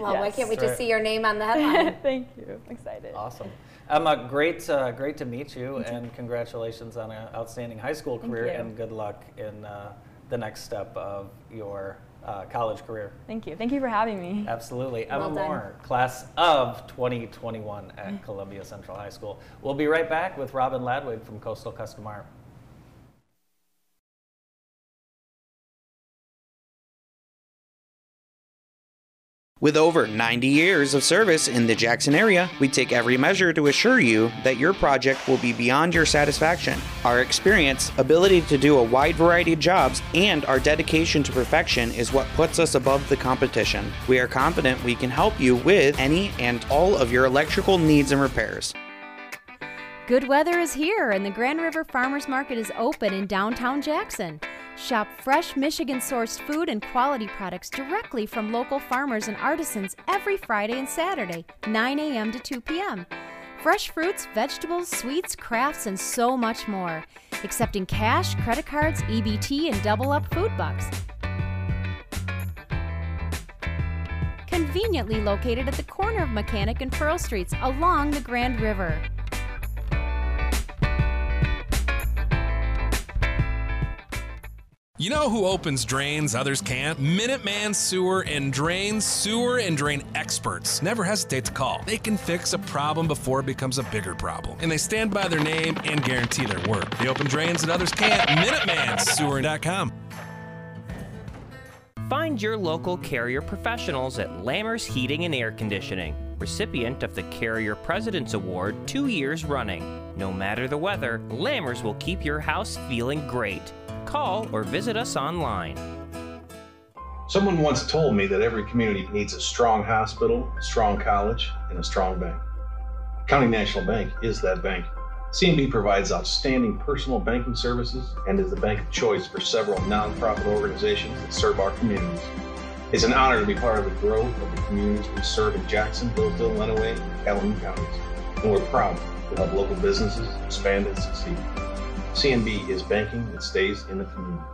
Well, why can't we That's just right. see your name on the headline? Thank you. I'm excited. Awesome. Emma, great, uh, great to meet you, and congratulations on an outstanding high school career, and good luck in uh, the next step of your uh, college career. Thank you. Thank you for having me. Absolutely. Emma Well done. Moore, class of 2021 at Columbia Central High School. We'll be right back with Robin Ladwig from Coastal Custom Art. With over 90 years of service in the Jackson area, we take every measure to assure you that your project will be beyond your satisfaction. Our experience, ability to do a wide variety of jobs, and our dedication to perfection is what puts us above the competition. We are confident we can help you with any and all of your electrical needs and repairs. Good weather is here, and the Grand River Farmers Market is open in downtown Jackson. Shop fresh Michigan sourced food and quality products directly from local farmers and artisans every Friday and Saturday, 9 a.m. to 2 p.m. Fresh fruits, vegetables, sweets, crafts, and so much more. Accepting cash, credit cards, EBT, and double up food bucks. Conveniently located at the corner of Mechanic and Pearl Streets along the Grand River. You know who opens drains others can't? Minuteman Sewer and Drains, sewer and drain experts. Never hesitate to call. They can fix a problem before it becomes a bigger problem. And they stand by their name and guarantee their work. They open drains that others can't. MinutemanSewer.com. Find your local Carrier professionals at Lammers Heating and Air Conditioning, recipient of the Carrier President's Award two years running. No matter the weather, Lammers will keep your house feeling great. Call or visit us online. Someone once told me that every community needs a strong hospital, a strong college, and a strong bank. County National Bank is that bank. CNB provides outstanding personal banking services and is the bank of choice for several nonprofit organizations that serve our communities. It's an honor to be part of the growth of the communities we serve in Jackson, Hillsdale, Lenawee, and Calhoun counties. And we're proud to help local businesses expand and succeed. CNB is banking that stays in the community.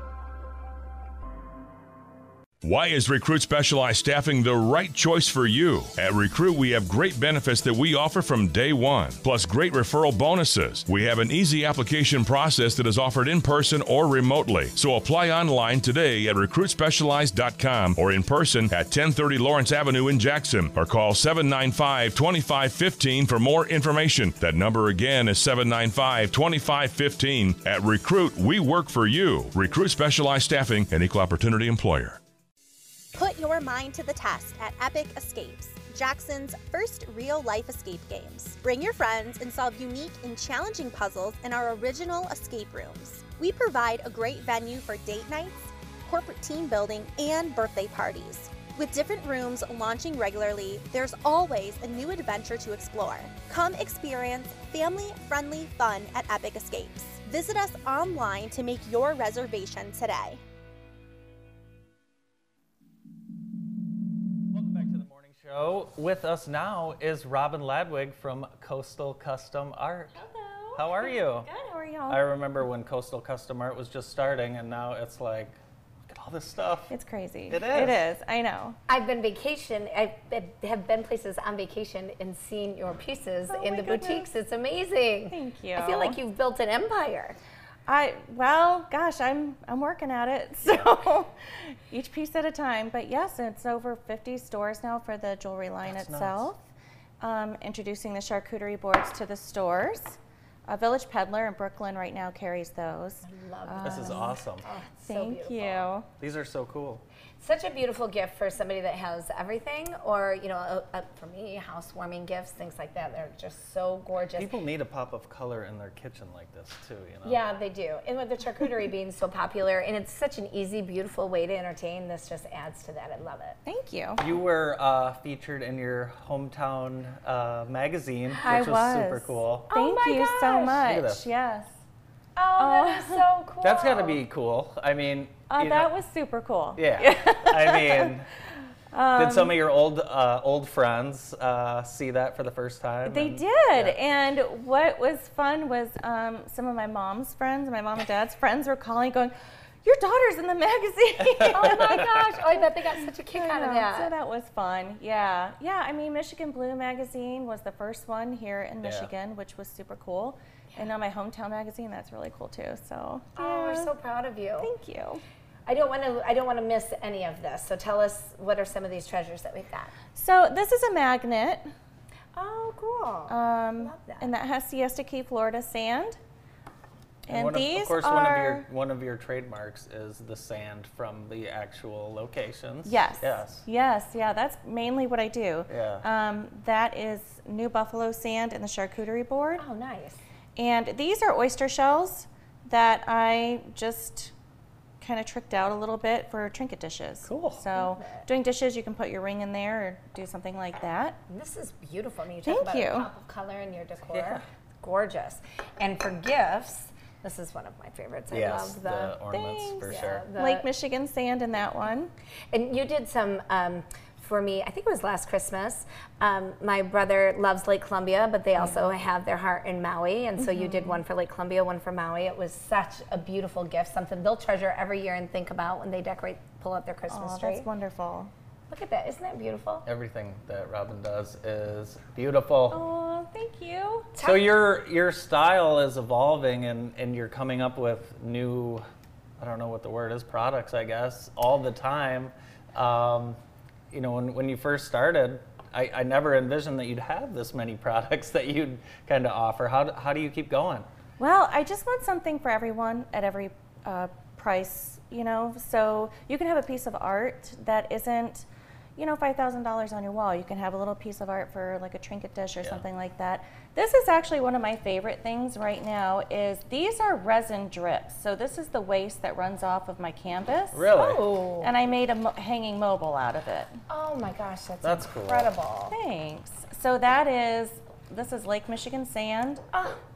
Why is Recruit Specialized Staffing the right choice for you? At Recruit, we have great benefits that we offer from day one, plus great referral bonuses. We have an easy application process that is offered in person or remotely. So apply online today at recruitspecialized.com or in person at 1030 Lawrence Avenue in Jackson or call 795 2515 for more information. That number again is 795 2515. At Recruit, we work for you. Recruit Specialized Staffing, an equal opportunity employer. Put your mind to the test at Epic Escapes, Jackson's first real life escape games. Bring your friends and solve unique and challenging puzzles in our original escape rooms. We provide a great venue for date nights, corporate team building, and birthday parties. With different rooms launching regularly, there's always a new adventure to explore. Come experience family friendly fun at Epic Escapes. Visit us online to make your reservation today. Show with us now is Robin Ladwig from Coastal Custom Art. Hello. How are you? Good. How are y'all? I remember when Coastal Custom Art was just starting, and now it's like, look at all this stuff. It's crazy. It is. It is. I know. I've been vacation. I have been places on vacation and seen your pieces Oh in the goodness. boutiques. It's amazing. Thank you. I feel like you've built an empire. I well, gosh, I'm I'm working at it. So each piece at a time. But yes, it's over 50 stores now for the jewelry line That's itself. Um, introducing the charcuterie boards to the stores. A Village Peddler in Brooklyn right now carries those. I love This is Um, awesome. so Thank beautiful. you. These are so cool. Such a beautiful gift for somebody that has everything, or you know, a, a, for me, housewarming gifts, things like that. They're just so gorgeous. People need a pop of color in their kitchen like this too, you know. Yeah, they do. And with the charcuterie being so popular, and it's such an easy, beautiful way to entertain, this just adds to that. I love it. Thank you. You were uh, featured in your hometown uh, magazine, which I was, was. super cool. Thank my you so gosh. Look much. at this. Yes. Oh, that is so cool. That's got to be cool. I mean, Uh, you that know- was super cool. Yeah. I mean, Um, did some of your old uh, old friends uh, see that for the first time? They And- did. And what was fun was um, some of my mom's friends, my mom and dad's friends were calling, going, Your daughter's in the magazine. oh my gosh. Oh, I bet they got such a kick I out of know. that. So that was fun. Yeah. Yeah. I mean, Michigan Blue magazine was the first one here in Yeah. Michigan, which was super cool. And now my hometown magazine, that's really cool too. So, Oh, we're so proud of you. Thank you. I don't want to. I don't want to miss any of this. So tell us what are some of these treasures that we've got. So this is a magnet. Oh, cool. Um, And that has Siesta Key, Florida sand. And, one of, these of course, are one of your one of your trademarks is the sand from the actual locations. Yes. Yes. Yes. Yeah. That's mainly what I do. Yeah. Um, that is New Buffalo sand and the charcuterie board. Oh, nice. And these are oyster shells that I just kind of tricked out a little bit for trinket dishes. Cool. So doing dishes, you can put your ring in there or do something like that. This is beautiful. I mean, you Thank talk about you. a pop of color in your decor. Yeah. Gorgeous. And for gifts, this is one of my favorites. I Yes, love the, the ornaments for Thanks. sure. The- Lake Michigan sand in that one. And you did some um, for me. I think it was last Christmas. Um, my brother loves Lake Columbia, but they also have their heart in Maui, and so you did Mhm. one for Lake Columbia, one for Maui. It was such a beautiful gift, something they'll treasure every year and think about when they decorate, pull out their Christmas Oh, tree. that's wonderful. Look at that! Isn't that beautiful? Everything that Robin does is beautiful. Oh, thank you. So your your style is evolving, and, and you're coming up with new I don't know what the word is, products, I guess, all the time. Um, you know, when, when you first started, I, I never envisioned that you'd have this many products that you'd kind of offer. How, do- how do you keep going? Well, I just want something for everyone at every uh, price, you know. So you can have a piece of art that isn't, you know, five thousand dollars on your wall. You can have a little piece of art for like a trinket dish or something like that. This is actually one of my favorite things right now. Is these are resin drips. So this is the waste that runs off of my canvas. Really? Oh. And I made a mo- hanging mobile out of it. Oh my gosh, that's, That's cool. incredible. Thanks. So that is, this is Lake Michigan sand.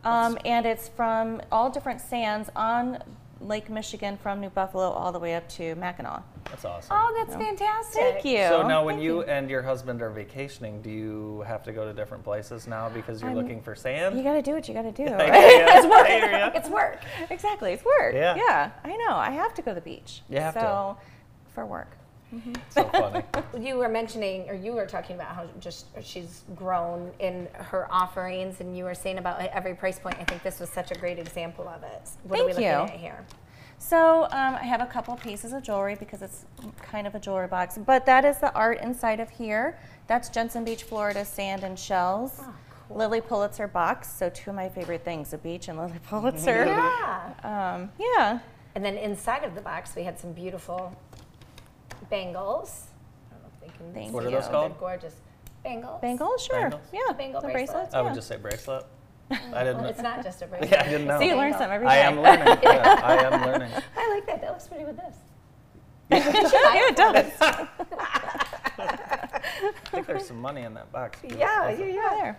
Um, and it's from all different sands on Lake Michigan from New Buffalo all the way up to Mackinac. That's awesome. Oh, that's fantastic. Thank you. So now, when Thank you, and your husband are vacationing, do you have to go to different places now because you're I'm- looking for sand? You got to do what you got to do. I hear ya. it's work. I hear ya. It's work. Exactly. It's work. Yeah. Yeah. I know. I have to go to the beach. You have to. so, for work. So funny. You were mentioning, or you were talking about how just she's grown in her offerings, and you were saying about every price point. I think this was such a great example of it. What are we looking you. at here? So um, I have a couple pieces of jewelry because it's kind of a jewelry box, but that is the art inside of here. That's Jensen Beach, Florida sand and shells. Lilly Pulitzer box. So two of my favorite things, a beach and Lilly Pulitzer. Yeah. Um, yeah. And then inside of the box, we had some beautiful bangles. I don't know if they can Thank see What are them. those called? They're gorgeous. Bangles. Bangles, sure. Bangles? Yeah. Bangle the bracelets. bracelets. I would yeah. just say bracelet. I didn't Well, know. it's not just a bracelet. Yeah, I didn't know. See, you learn something every I day. am learning. Yeah, I am learning. I like that. That looks pretty with this. yeah, it does. I think there's some money in that box. Yeah, yeah, yeah. There.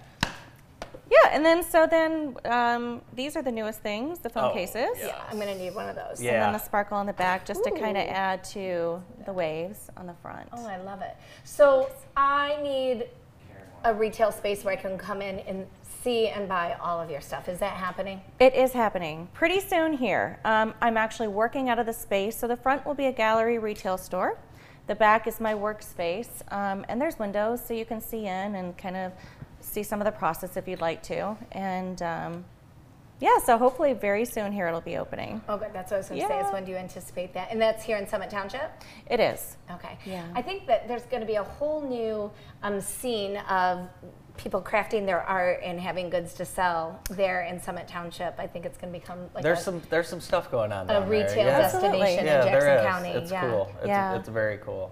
Yeah, and then so then um, these are the newest things, the phone Oh, cases. Yeah, I'm gonna need one of those. And Yeah. then the sparkle on the back just to kind of Ooh. add to the waves on the front. Oh, I love it. So I need a retail space where I can come in and see and buy all of your stuff. Is that happening? It is happening pretty soon here. Um, I'm actually working out of the space. So the front will be a gallery retail store. The back is my workspace. Um, and there's windows so you can see in and kind of see some of the process if you'd like to. And um, yeah, so hopefully very soon here it'll be opening. Oh, good. That's what I was going to say. Is when do you anticipate that? And that's here in Summit Township. It is. Okay. Yeah. I think that there's going to be a whole new um, scene of people crafting their art and having goods to sell there in Summit Township. I think it's going to become like There's a, some there's some stuff going on there. a down there. retail yeah. destination in Yeah, Jackson there is. County. It's yeah. cool. It's, Yeah. it's very cool.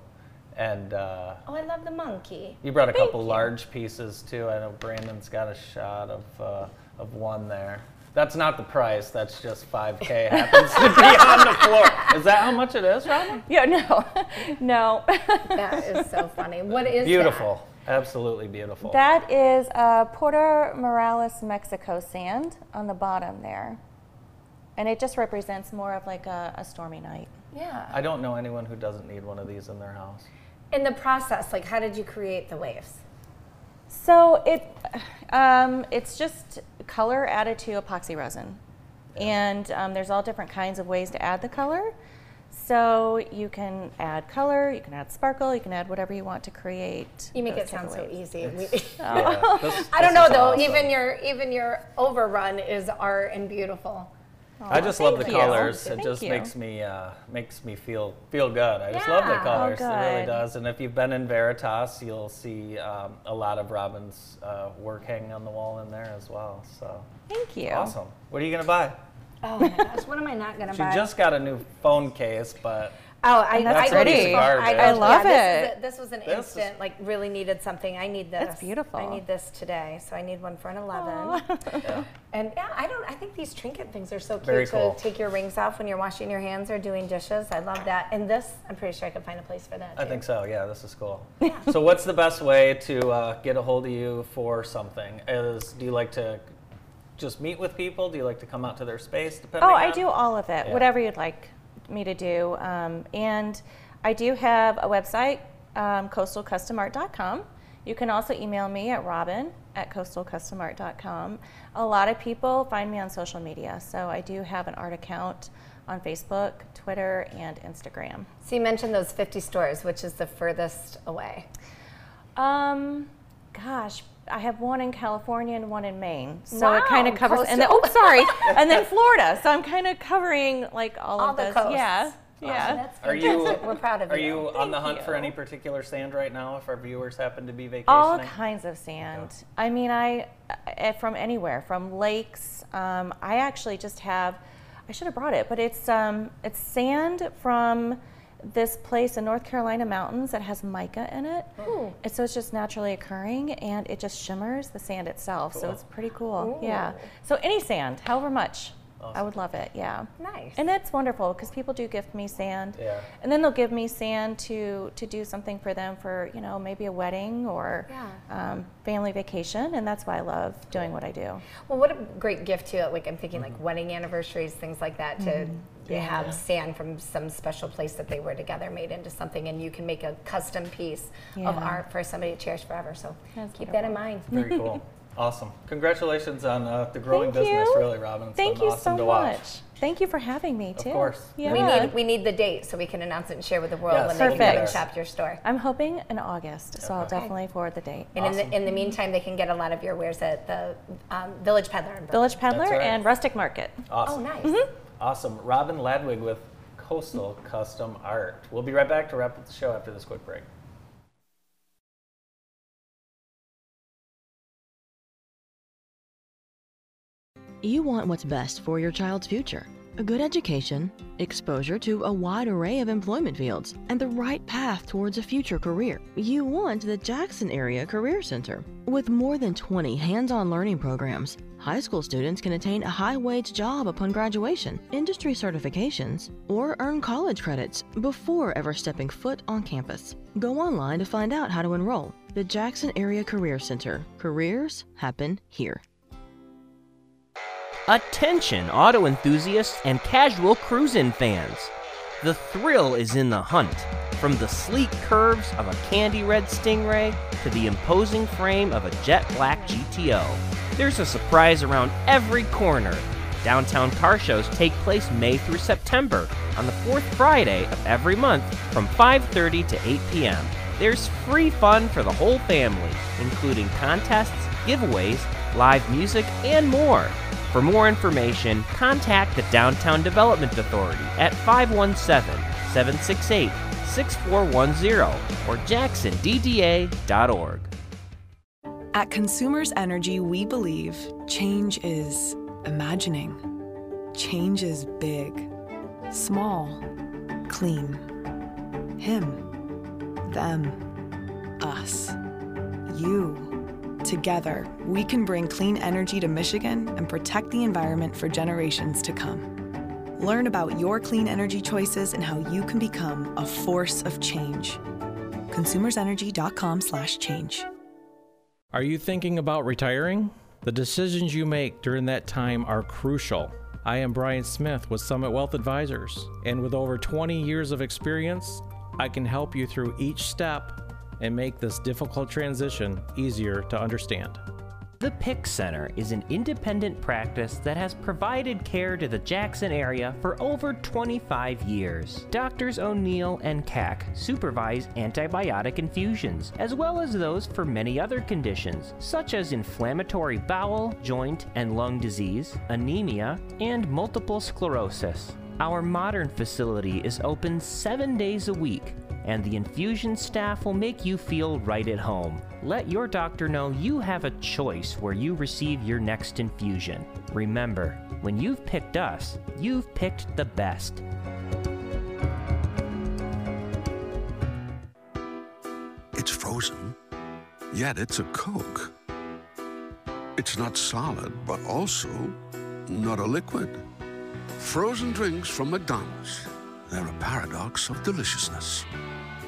And uh, Oh, I love the monkey. you brought a Thank couple you. large pieces too. I know Brandon's got a shot of uh, of one there. That's not the price. That's just 5K happens to be on the floor. Is that how much it is, Robin? Yeah, no, no. That is so funny. What is that? Beautiful. Absolutely beautiful. That is uh, Puerto Morelos, Mexico sand on the bottom there. And it just represents more of like a, a stormy night. Yeah. I don't know anyone who doesn't need one of these in their house. In the process, like how did you create the waves? So it, um, it's just color added to epoxy resin. And um, there's all different kinds of ways to add the color. So you can add color, you can add sparkle, you can add whatever you want to create. You make it sound so easy. We- Yeah, this- I don't know though. awesome. Even your even your overrun is art and beautiful. I just love the you. colors. It just you. makes me uh, makes me feel feel good. I just love the Yeah. Oh, colors. it really does. And if you've been in Veritas, you'll see um, a lot of Robin's uh, work hanging on the wall in there as well. So Thank you. awesome. What are you gonna buy? Oh my gosh, what am I not gonna She buy? She just got a new phone case, but Oh, I, That's I go to pretty. Spark- I love yeah, This, it. is a- this was an This is- instant, like really needed something. I need this. That's beautiful. I need this today, so I need one for an 11. yeah. And yeah, I don't. I think these trinket things are so cute Very to cool. take your rings off when you're washing your hands or doing dishes. I love that. And this, I'm pretty sure I could find a place for that. I think so. Yeah, this is cool. Yeah. so, what's the best way to uh, get a hold of you for something? Is do you like to just meet with people? Do you like to come out to their space? Depending Oh, I on- do all of it, Yeah. whatever you'd like me to do. Um, and I do have a website, um, coastalcustomart.com. You can also email me at robin at coastalcustomart.com. A lot of people find me on social media, so I do have an art account on Facebook, Twitter, and Instagram. So you mentioned those 50 stores, which is the furthest away. Um, gosh, I have one in California and one in Maine, so it kind of covers. And then, oh, sorry, and then Florida. So I'm kind of covering like all, All of the this. coasts. Yeah, Awesome, yeah. that's Are you? We're proud of you. Are you. you on the Thank hunt for any particular sand right now? If our viewers happen to be vacationing. All kinds of sand. I mean, I uh, from anywhere, from lakes. Um, I actually just have. I should have brought it, but it's um, it's sand from this place in North Carolina mountains that has mica in it. Ooh. And so it's just naturally occurring, and it just shimmers the sand itself. So it's pretty cool. Ooh. Yeah. So any sand, however much. I would love it, yeah. Nice. And that's wonderful because people do gift me sand. Yeah. And then they'll give me sand to to do something for them for you know maybe a wedding or Yeah. um, family vacation, and that's why I love doing what I do. Well, what a great gift too! Like I'm thinking, like wedding anniversaries, things like that. To Mhm. to Yeah. have sand from some special place that they were together made into something, and you can make a custom piece of art for somebody to cherish forever. So That's keep that in mind. Very cool. Awesome. Congratulations on uh, the growing Thank business, you. really, Robin. It's Thank been you awesome so to watch. much. Thank you for having me too. Of course. Yeah. We need we need the date so we can announce it and share with the world Yes, when they can come and shop your store. I'm hoping in August, so I'll definitely forward the date. And in the in the meantime, they can get a lot of your wares at the um, Village Peddler. in Village Peddler right. and Rustic Market. Awesome. Oh, nice. Mm-hmm. Awesome. Robin Ladwig with Coastal Custom Art. We'll be right back to wrap up the show after this quick break. You want what's best for your child's future a good education, exposure to a wide array of employment fields, and the right path towards a future career. You want the Jackson Area Career Center. With more than 20 hands on learning programs, high school students can attain a high wage job upon graduation, industry certifications, or earn college credits before ever stepping foot on campus. Go online to find out how to enroll. The Jackson Area Career Center. Careers happen here. Attention, auto enthusiasts and casual cruising fans. The thrill is in the hunt. From the sleek curves of a candy red Stingray to the imposing frame of a jet black GTO, there's a surprise around every corner. Downtown car shows take place May through September on the fourth Friday of every month from 5:30 to 8 p.m. There's free fun for the whole family, including contests, giveaways, live music, and more. For more information, contact the Downtown Development Authority at 517 768 6410 or jacksondda.org. At Consumers Energy, we believe change is imagining. Change is big, small, clean. Him, them, us, you. Together, we can bring clean energy to Michigan and protect the environment for generations to come. Learn about your clean energy choices and how you can become a force of change. consumersenergy.com/change. Are you thinking about retiring? The decisions you make during that time are crucial. I am Brian Smith with Summit Wealth Advisors, and with over 20 years of experience, I can help you through each step and make this difficult transition easier to understand. The PIC Center is an independent practice that has provided care to the Jackson area for over 25 years. Doctors O'Neill and Cack supervise antibiotic infusions, as well as those for many other conditions, such as inflammatory bowel, joint, and lung disease, anemia, and multiple sclerosis. Our modern facility is open seven days a week, and the infusion staff will make you feel right at home. Let your doctor know you have a choice where you receive your next infusion. Remember, when you've picked us, you've picked the best. It's frozen, yet it's a Coke. It's not solid, but also not a liquid. Frozen drinks from McDonald's. They're a paradox of deliciousness.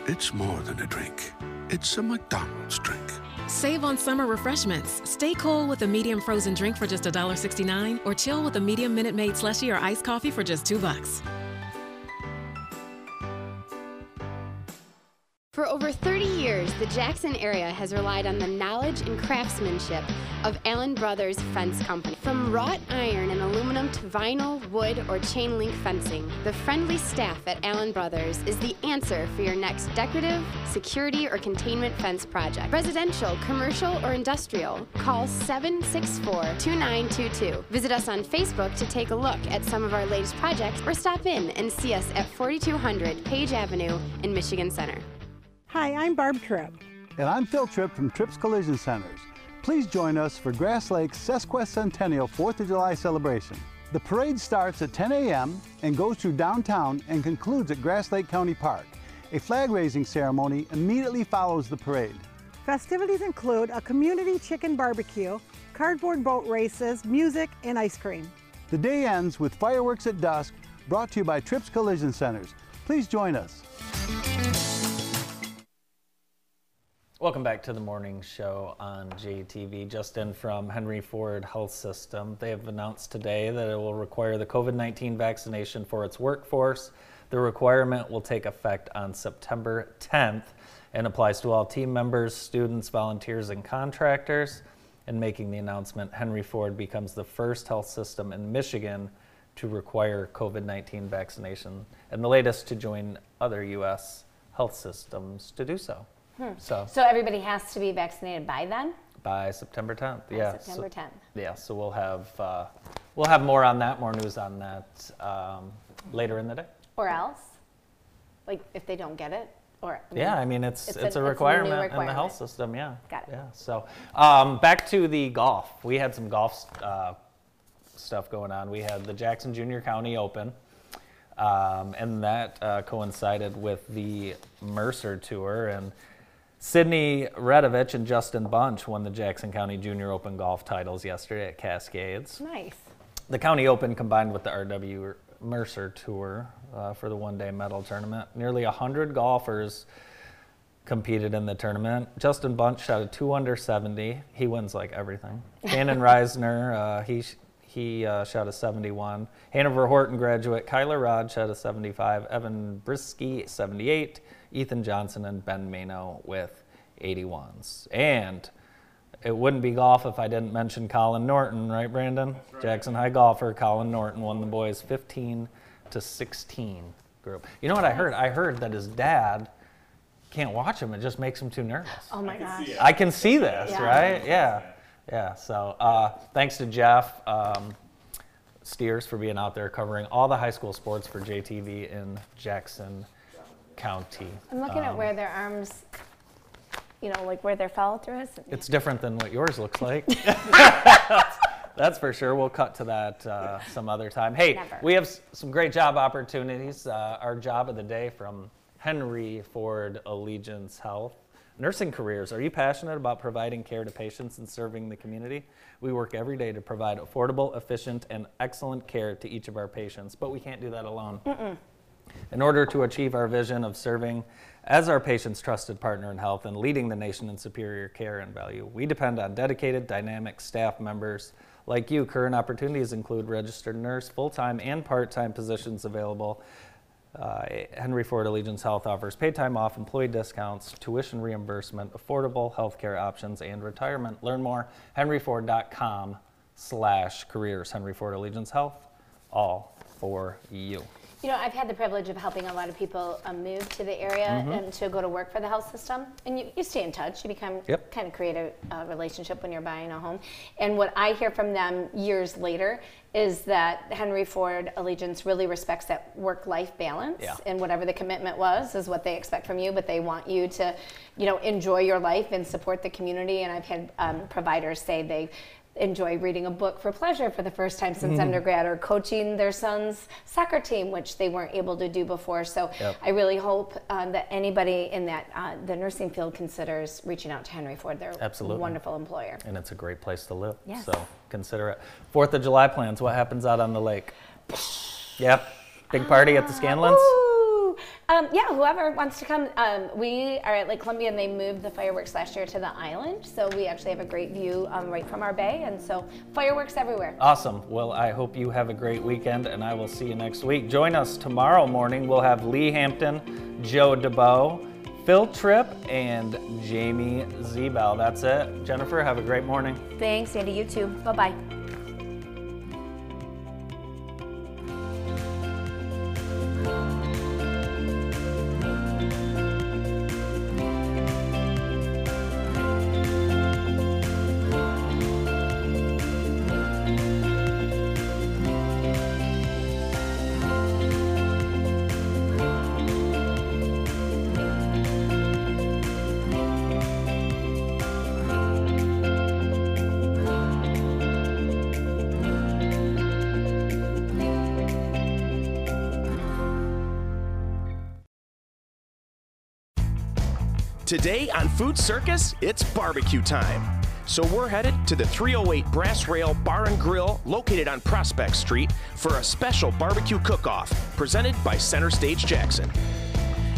It's more than a drink, it's a McDonald's drink. Save on summer refreshments. Stay cool with a medium frozen drink for just $1.69 or chill with a medium Minute Maid slushie or iced coffee for just 2 bucks. For over 30 years, the Jackson area has relied on the knowledge and craftsmanship of Allen Brothers Fence Company. From wrought iron and aluminum to vinyl, wood, or chain link fencing, the friendly staff at Allen Brothers is the answer for your next decorative, security, or containment fence project. Residential, commercial, or industrial, call 764 2922. Visit us on Facebook to take a look at some of our latest projects or stop in and see us at 4200 Page Avenue in Michigan Center. Hi, I'm Barb Tripp. And I'm Phil Tripp from Tripp's Collision Centers. Please join us for Grass Lake's Sesquicentennial 4th of July celebration. The parade starts at 10 a.m. and goes through downtown and concludes at Grass Lake County Park. A flag raising ceremony immediately follows the parade. Festivities include a community chicken barbecue, cardboard boat races, music, and ice cream. The day ends with fireworks at dusk, brought to you by Tripp's Collision Centers. Please join us. Welcome back to the morning show on JTV. Justin from Henry Ford Health System. They have announced today that it will require the COVID 19 vaccination for its workforce. The requirement will take effect on September 10th and applies to all team members, students, volunteers, and contractors. In making the announcement, Henry Ford becomes the first health system in Michigan to require COVID 19 vaccination and the latest to join other U.S. health systems to do so. Hmm. So, So everybody has to be vaccinated by then? by September 10th, By yeah. September so, 10th. Yeah, so we'll have uh, we'll have more on that, more news on that um, later in the day. Or else? Like if they don't get it? Or Yeah, I mean it's it's, a, new requirement in the health system. Yeah. Got it. Yeah. So um, back to the golf. We had some golf uh, stuff going on. We had the Jackson Junior County Open, um, and that uh, coincided with the Mercer Tour. And Sydney Redovich and Justin Bunch won the Jackson County Junior Open golf titles yesterday at Cascades. Nice. The County Open combined with the RW Mercer Tour uh, for the one day medal tournament. Nearly 100 golfers competed in the tournament. Justin Bunch shot a 2 under 70. He wins like everything. Shannon Reisner, uh, he, sh- he uh, shot a 71. Hanover Horton graduate Kyler Rod shot a 75. Evan Brisky, 78. Ethan Johnson and Ben Mano with 81s. And it wouldn't be golf if I didn't mention Colin Norton, right, Brandon? Jackson High golfer Colin Norton won the boys 15 to 16 group. You know what I heard? I heard that his dad can't watch him; it just makes him too nervous. Oh my gosh. I can see this, Yeah. right? Yeah, yeah. So uh, thanks to Jeff um, Steers for being out there covering all the high school sports for JTV in Jackson County. I'm looking at Um, where their arms, you know, like where their follow through is. It's different than what yours looks like. That's for sure. We'll cut to that uh, some other time. Hey, Never. we have s- some great job opportunities. Uh, our job of the day from Henry Ford Allegiance Health. Nursing careers. Are you passionate about providing care to patients and serving the community? We work every day to provide affordable, efficient, and excellent care to each of our patients, but we can't do that alone. In order to achieve our vision of serving as our patient's trusted partner in health and leading the nation in superior care and value, we depend on dedicated, dynamic staff members like you. Current opportunities include registered nurse, full time, and part time positions available. Uh, Henry Ford Allegiance Health offers paid time off, employee discounts, tuition reimbursement, affordable health care options, and retirement. Learn more, henryford.com slash careers. Henry Ford Allegiance Health, all for you. You know, I've had the privilege of helping a lot of people um, move to the area Mhm. and to go to work for the health system. And you, you stay in touch. You become Yep. kind of create a uh, relationship when you're buying a home. And what I hear from them years later is that Henry Ford Allegiance really respects that work-life balance. Yeah. And whatever the commitment was is what they expect from you. But they want you to, you know, enjoy your life and support the community. And I've had um, providers say they enjoy reading a book for pleasure for the first time since Mhm. undergrad or coaching their son's soccer team which they weren't able to do before so Yep. i really hope um, that anybody in that uh, the nursing field considers reaching out to henry ford they're Absolutely. wonderful employer And it's a great place to live. Yes. So consider it. Fourth of July plans. What happens out on the lake? Yep. Big party at the Scanlons? Ooh. Um, yeah, whoever wants to come. Um, we are at Lake Columbia, and they moved the fireworks last year to the island, so we actually have a great view um, right from our bay, and so fireworks everywhere. Awesome. Well, I hope you have a great weekend, and I will see you next week. Join us tomorrow morning. We'll have Lee Hampton, Joe DeBow, Phil Tripp and Jamie Zebel. That's it. Jennifer, have a great morning. Thanks, Andy. You too. Bye bye. Today on Food Circus, it's barbecue time. So we're headed to the 308 Brass Rail Bar and Grill located on Prospect Street for a special barbecue cook-off presented by Center Stage Jackson.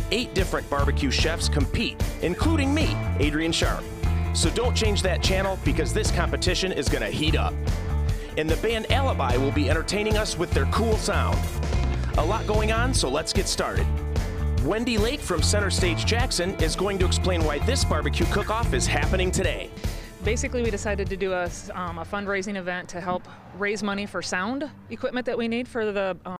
Eight different barbecue chefs compete, including me, Adrian Sharp. So don't change that channel because this competition is going to heat up. And the band Alibi will be entertaining us with their cool sound. A lot going on, so let's get started. Wendy Lake from Center Stage Jackson is going to explain why this barbecue cook-off is happening today. Basically, we decided to do a, um, a fundraising event to help raise money for sound equipment that we need for the